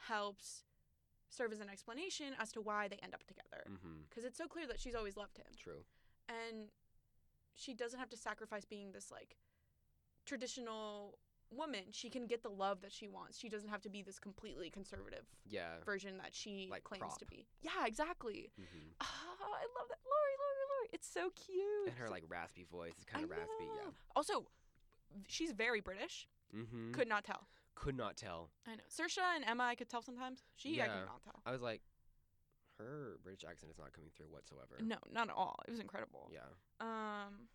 helps serve as an explanation as to why they end up together mm-hmm. because it's so clear that she's always loved him True. and she doesn't have to sacrifice being this like traditional woman she can get the love that she wants she doesn't have to be this completely conservative Yeah. version that she Like claims to be yeah exactly Mm-hmm. Ah, i love that Laurie it's so cute And her like raspy voice is kind of raspy. Yeah. also she's very british Mm-hmm. Could not tell. Could not tell. I know. Saoirse and Emma, I could tell sometimes. She, I could not tell. I was like, her British accent is not coming through whatsoever. No, not at all. It was incredible. Yeah. Um.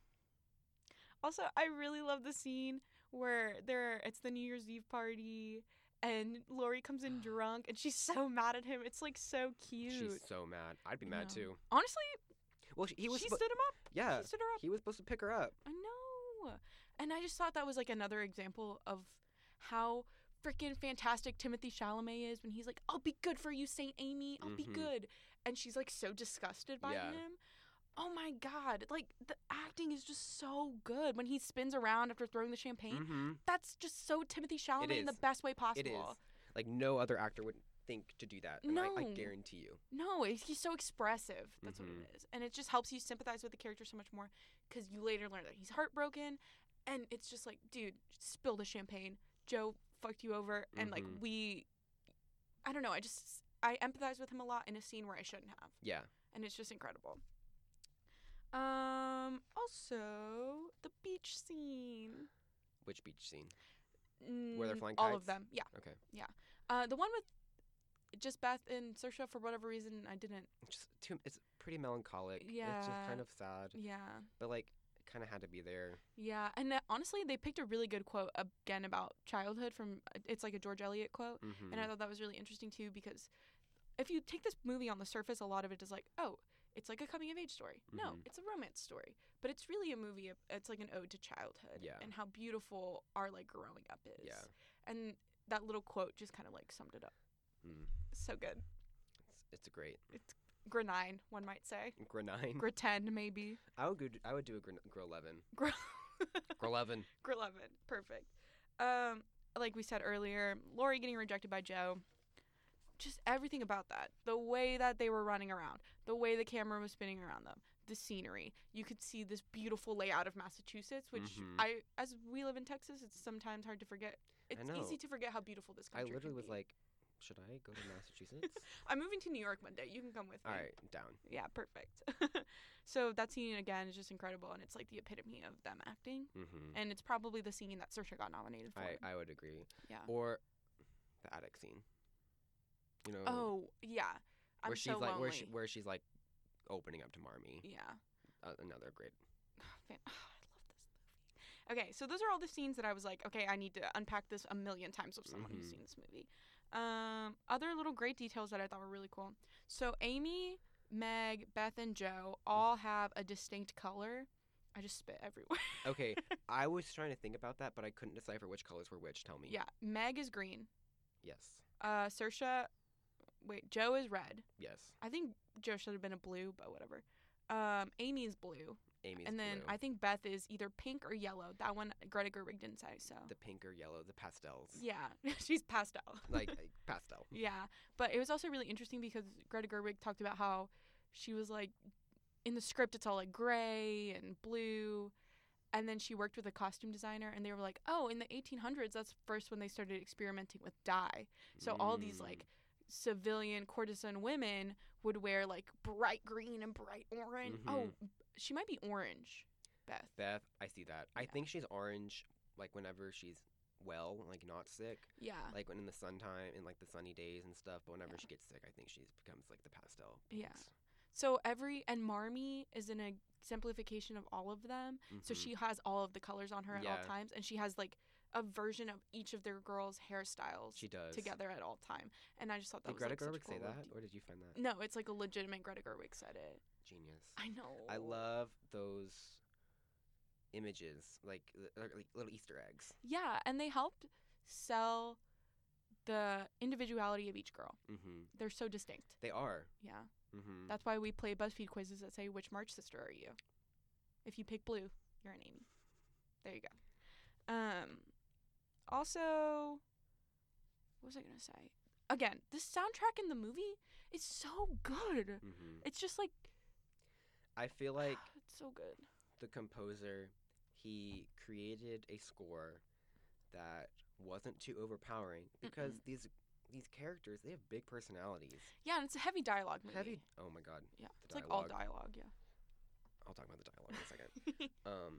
Also, I really love the scene where they're it's the New Year's Eve party and Laurie comes in *gasps* drunk and she's so mad at him. It's like so cute. She's so mad. I'd be mad too. Honestly, Well, she, he was. she suppo- stood him up. yeah. She stood her up. He was supposed to pick her up. I know. And I just thought that was like another example of how freaking fantastic Timothée Chalamet is when he's like, "I'll be good for you, Saint Amy. I'll be Mhm. good," and she's like so disgusted by Yeah. him. Oh my god! Like the acting is just so good when he spins around after throwing the champagne. Mm-hmm. That's just so Timothée Chalamet in the best way possible. is. Like no other actor would think to do that. and I, I guarantee you. No, he's so expressive. That's what Mhm. it is, and it just helps you sympathize with the character so much more because you later learn that he's heartbroken, and it's just like, dude, spill the champagne. Jo fucked you over, and like Mhm. we, I don't know. I just I empathize with him a lot in a scene where I shouldn't have, Yeah. and it's just incredible. Um. Also, the beach scene. Which beach scene? Where they're Mm, flying all of them. Yeah. Okay. Yeah. Uh, the one with just Beth and Saoirse for whatever reason I didn't. It's just too. It's pretty melancholic. Yeah. It's just kind of sad, Yeah. but like it kind of had to be there. Yeah, and uh, honestly, they picked a really good quote again about childhood from uh, it's like a George Eliot quote, Mm-hmm. and I thought that was really interesting too because if you take this movie on the surface, a lot of it is like, oh, it's like a coming of age story. No, Mhm. it's a romance story, but it's really a movie. of- It's like an ode to childhood Yeah. and how beautiful our like growing up is. Yeah. and that little quote just kind of like summed it up. Mm. So good. It's, it's a great It's Grenine, one might say. grenine. Gretend, maybe. I would go. I would do a grill eleven. Gr- Grill eleven. *laughs* Greleven. Perfect. Um, like we said earlier, Laurie getting rejected by Jo. Just everything about that. The way that they were running around, the way the camera was spinning around them, the scenery. You could see this beautiful layout of Massachusetts, which Mhm. I, as we live in Texas, it's sometimes hard to forget. It's easy to forget how beautiful this country. I literally was like, should I go to Massachusetts? *laughs* I'm moving to New York one day. You can come with me. All right, down. Yeah, perfect. *laughs* so that scene again is just incredible, and it's like the epitome of them acting, Mm-hmm. and it's probably the scene that Saoirse got nominated for. I I would agree. yeah. Or the attic scene. You know. Oh yeah, I'm where she's so like lonely. where she where she's like opening up to Marmee. yeah, Uh, another great. *sighs* Fan- *sighs* I love this movie. Okay, so those are all the scenes that I was like, okay, I need to unpack this a million times with someone who's Mhm. seen this movie. Um, other little great details that I thought were really cool. So Amy, Meg, Beth, and Jo all have a distinct color. I just spit everywhere. *laughs* Okay, I was trying to think about that, but I couldn't decipher which colors were which. Tell me. yeah, Meg is green. Yes. Uh, Saoirse, wait, Jo is red. Yes. I think Jo should have been a blue, but whatever. Um, Amy is blue. Amy's and then blue. I think Beth is either pink or yellow. That one Greta Gerwig didn't say, so the pink or yellow, the pastels. yeah, *laughs* she's pastel. Like, like *laughs* pastel. yeah, but it was also really interesting because Greta Gerwig talked about how she was like in the script it's all like gray and blue. And then she worked with a costume designer, and they were like, "Oh, in the 1800s, that's first when they started experimenting with dye. So all these Mm. like civilian courtesan women would wear like bright green and bright orange. Oh, she might be orange, Beth. Beth, I see that. I think she's orange, like whenever she's well, like not sick. Yeah. Like when in the sun time, in like the sunny days and stuff. But whenever Yeah. she gets sick, I think she becomes like the pastel. Yeah. So every and Marmee is an exemplification of all of them. So Mhm. she has all of the colors on her at all times, and she has like a version of each of their girls' hairstyles She does. together at all time. And I just thought that Did was Greta like, Gerwig say that, or did you find that No, it's like a legitimate Greta Gerwig said it. genius? I know. I love those images, like, like little Easter eggs. Yeah, and they helped sell the individuality of each girl. Mm-hmm. They're so distinct. They are. Yeah. Mm-hmm. That's why we play BuzzFeed quizzes that say which March sister are you. If you pick blue, you're an Amy. There you go. Um also what was I going to say? Again, the soundtrack in the movie is so good. mm-hmm. It's just like I feel *sighs* like it's so good. the composer he created a score that wasn't too overpowering because these these characters they have big personalities. Yeah, and it's a heavy dialogue movie. Heavy. Oh my god. Yeah. the It's like all dialogue. dialogue, yeah. I'll talk about the dialogue in a second. *laughs* um,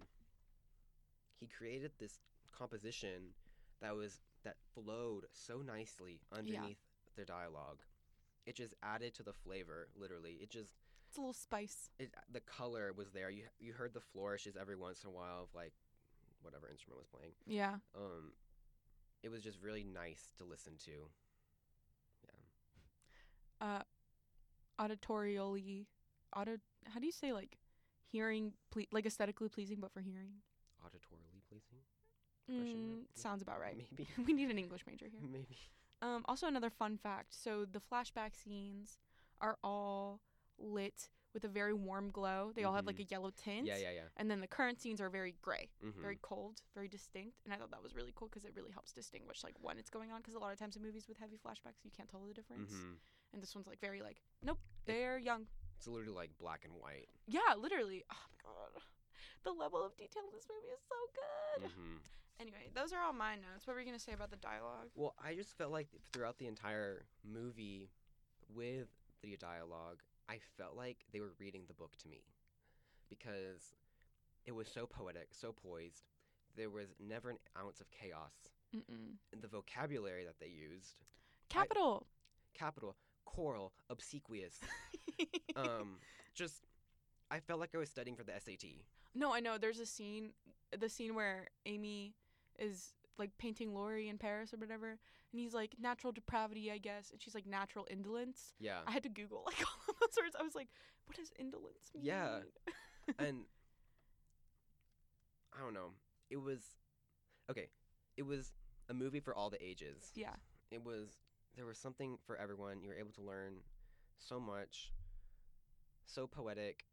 he created this composition that was that flowed so nicely underneath their dialogue. It just added to the flavor, literally. It just It's a little spice. it the color was there. You you heard the flourishes every once in a while of like whatever instrument was playing. Yeah. Um it was just really nice to listen to. Yeah. Uh, auditorially, auto. How do you say like hearing, ple- like aesthetically pleasing, but for hearing? Auditorily pleasing? Mm, sounds about right. Maybe. *laughs* we need an English major here. Maybe. Um, also, another fun fact. So the flashback scenes are all lit with a very warm glow. They all have like a yellow tint. Yeah, yeah, yeah. And then the current scenes are very gray, Mm-hmm. very cold, very distinct. And I thought that was really cool because it really helps distinguish like when it's going on. Because a lot of times in movies with heavy flashbacks, you can't tell the difference. hmm And this one's like very like, nope, they're young. It's literally like black and white. Yeah, literally. Oh my god. The level of detail in this movie is so good. Anyway, those are all my notes. What were you gonna say about the dialogue? Well, I just felt like throughout the entire movie, with the dialogue, I felt like they were reading the book to me, because it was so poetic, so poised. There was never an ounce of chaos. Mm-mm. And the vocabulary that they used, Capital. capital, choral, obsequious, *laughs* um, just, I felt like I was studying for the SAT. no, I know. There's a scene, the scene where Amy is like painting Laurie in Paris or whatever, and he's like natural depravity, I guess, and she's like natural indolence. Yeah. I had to Google like *laughs* all of those words. I was like, what does indolence mean? Yeah. *laughs* and I don't know. It was okay. It was a movie for all the ages. yeah. It was there was something for everyone. You were able to learn so much. So poetic.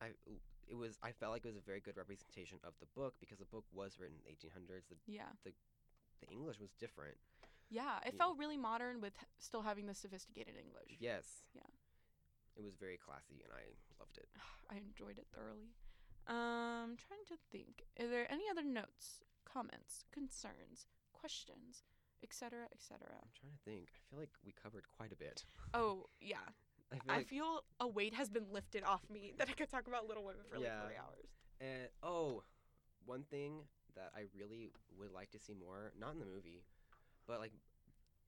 I it was I felt like it was a very good representation of the book because the book was written in the 1800s. The Yeah. the the English was different. Yeah. It felt really modern with h- still having the sophisticated English. Yes. Yeah. It was very classy and I loved it. *sighs* I enjoyed it thoroughly. Um, trying to think. Are there any other notes, comments, concerns, questions, etc., etc.? I'm trying to think. I feel like we covered quite a bit. Oh *laughs* yeah, I feel I feel a weight has been lifted off me that I could talk about Little Women for like three hours. And oh, one thing that I really would like to see more, not in the movie, but like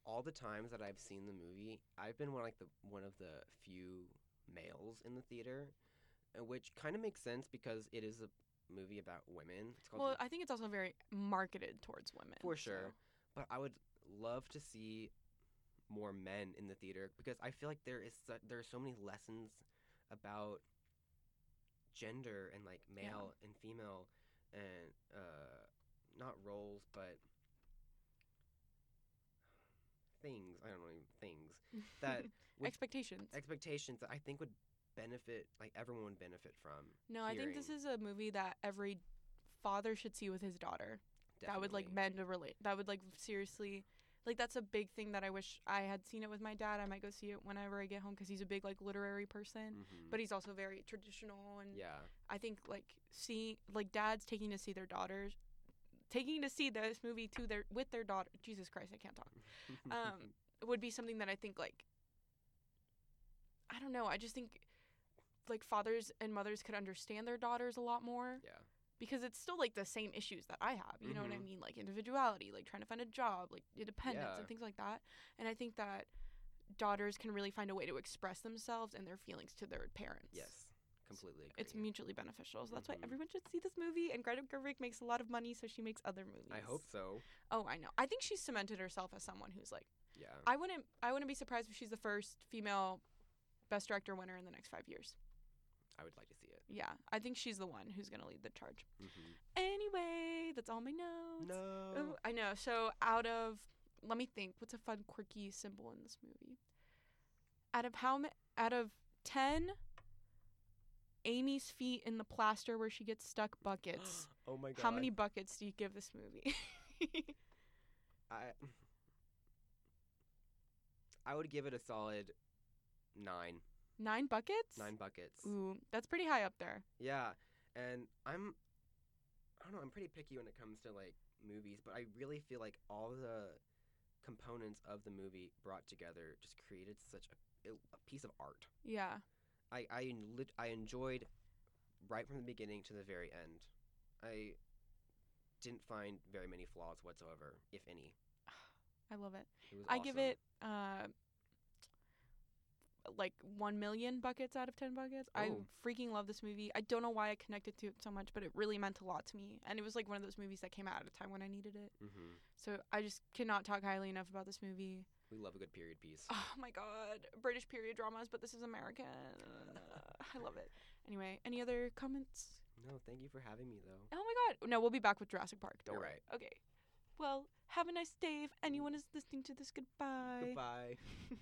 all the times that I've seen the movie, I've been one like the one of the few males in the theater, uh, which kind of makes sense because it is a movie about women. It's called Well, I think it's also very marketed towards women. For so- sure. but I would love to see more men in the theater because I feel like there is su- there are so many lessons about gender and like Yeah. male and female and uh not roles but things I don't know things that *laughs* expectations. expectations that I think would benefit like everyone would benefit from no, I think this is a movie that every father should see with his daughter. That would like mend a relate. That would like seriously, like that's a big thing that I wish I had seen it with my dad. I might go see it whenever I get home because he's a big like literary person, Mhm. but he's also very traditional. And yeah I think like seeing like dads taking to see their daughters, taking to see this movie to their with their daughter. Jesus Christ, I can't talk. *laughs* Um, would be something that I think like I don't know. I just think like fathers and mothers could understand their daughters a lot more yeah because it's still like the same issues that I have. You know what I Mhm. mean? Like individuality, like trying to find a job, like independence Yeah. and things like that. And I think that daughters can really find a way to express themselves and their feelings to their parents. yes completely agree. It's mutually beneficial. So that's Mhm. why everyone should see this movie. And Greta Gerwig makes a lot of money, so she makes other movies. I hope so Oh, I know. I think she's cemented herself as someone who's like yeah I wouldn't I wouldn't be surprised if she's the first female best director winner in the next five years. I would like to see it Yeah, I think she's the one who's gonna lead the charge. hmm Anyway, that's all my notes. No. Ooh, I know. So out of let me think, what's a fun quirky symbol in this movie? Out of how many? Out of ten, Amy's feet in the plaster where she gets stuck buckets. *gasps* oh my god. how many buckets do you give this movie? *laughs* I I would give it a solid nine. Nine buckets. Nine buckets. Ooh, that's pretty high up there. Yeah. And I'm I don't know, I'm pretty picky when it comes to like movies, but I really feel like all the components of the movie brought together just created such a, a piece of art. Yeah. I I I enjoyed right from the beginning to the very end. I didn't find very many flaws whatsoever, if any. *sighs* I love it. It was I give it uh like 1 million buckets out of 10 buckets. I Oh. freaking love this movie. I don't know why I connected to it so much, but it really meant a lot to me. And it was like one of those movies that came out at a time when I needed it. hmm So I just cannot talk highly enough about this movie. We love a good period piece. Oh my god, British period dramas, but this is American. I love it. Anyway, any other comments? No, thank you for having me though. Oh my god. No, we'll be back with Jurassic Park. Don't You're worry. right. Okay. Well, have a nice day. If anyone is listening to this, goodbye. Goodbye. *laughs*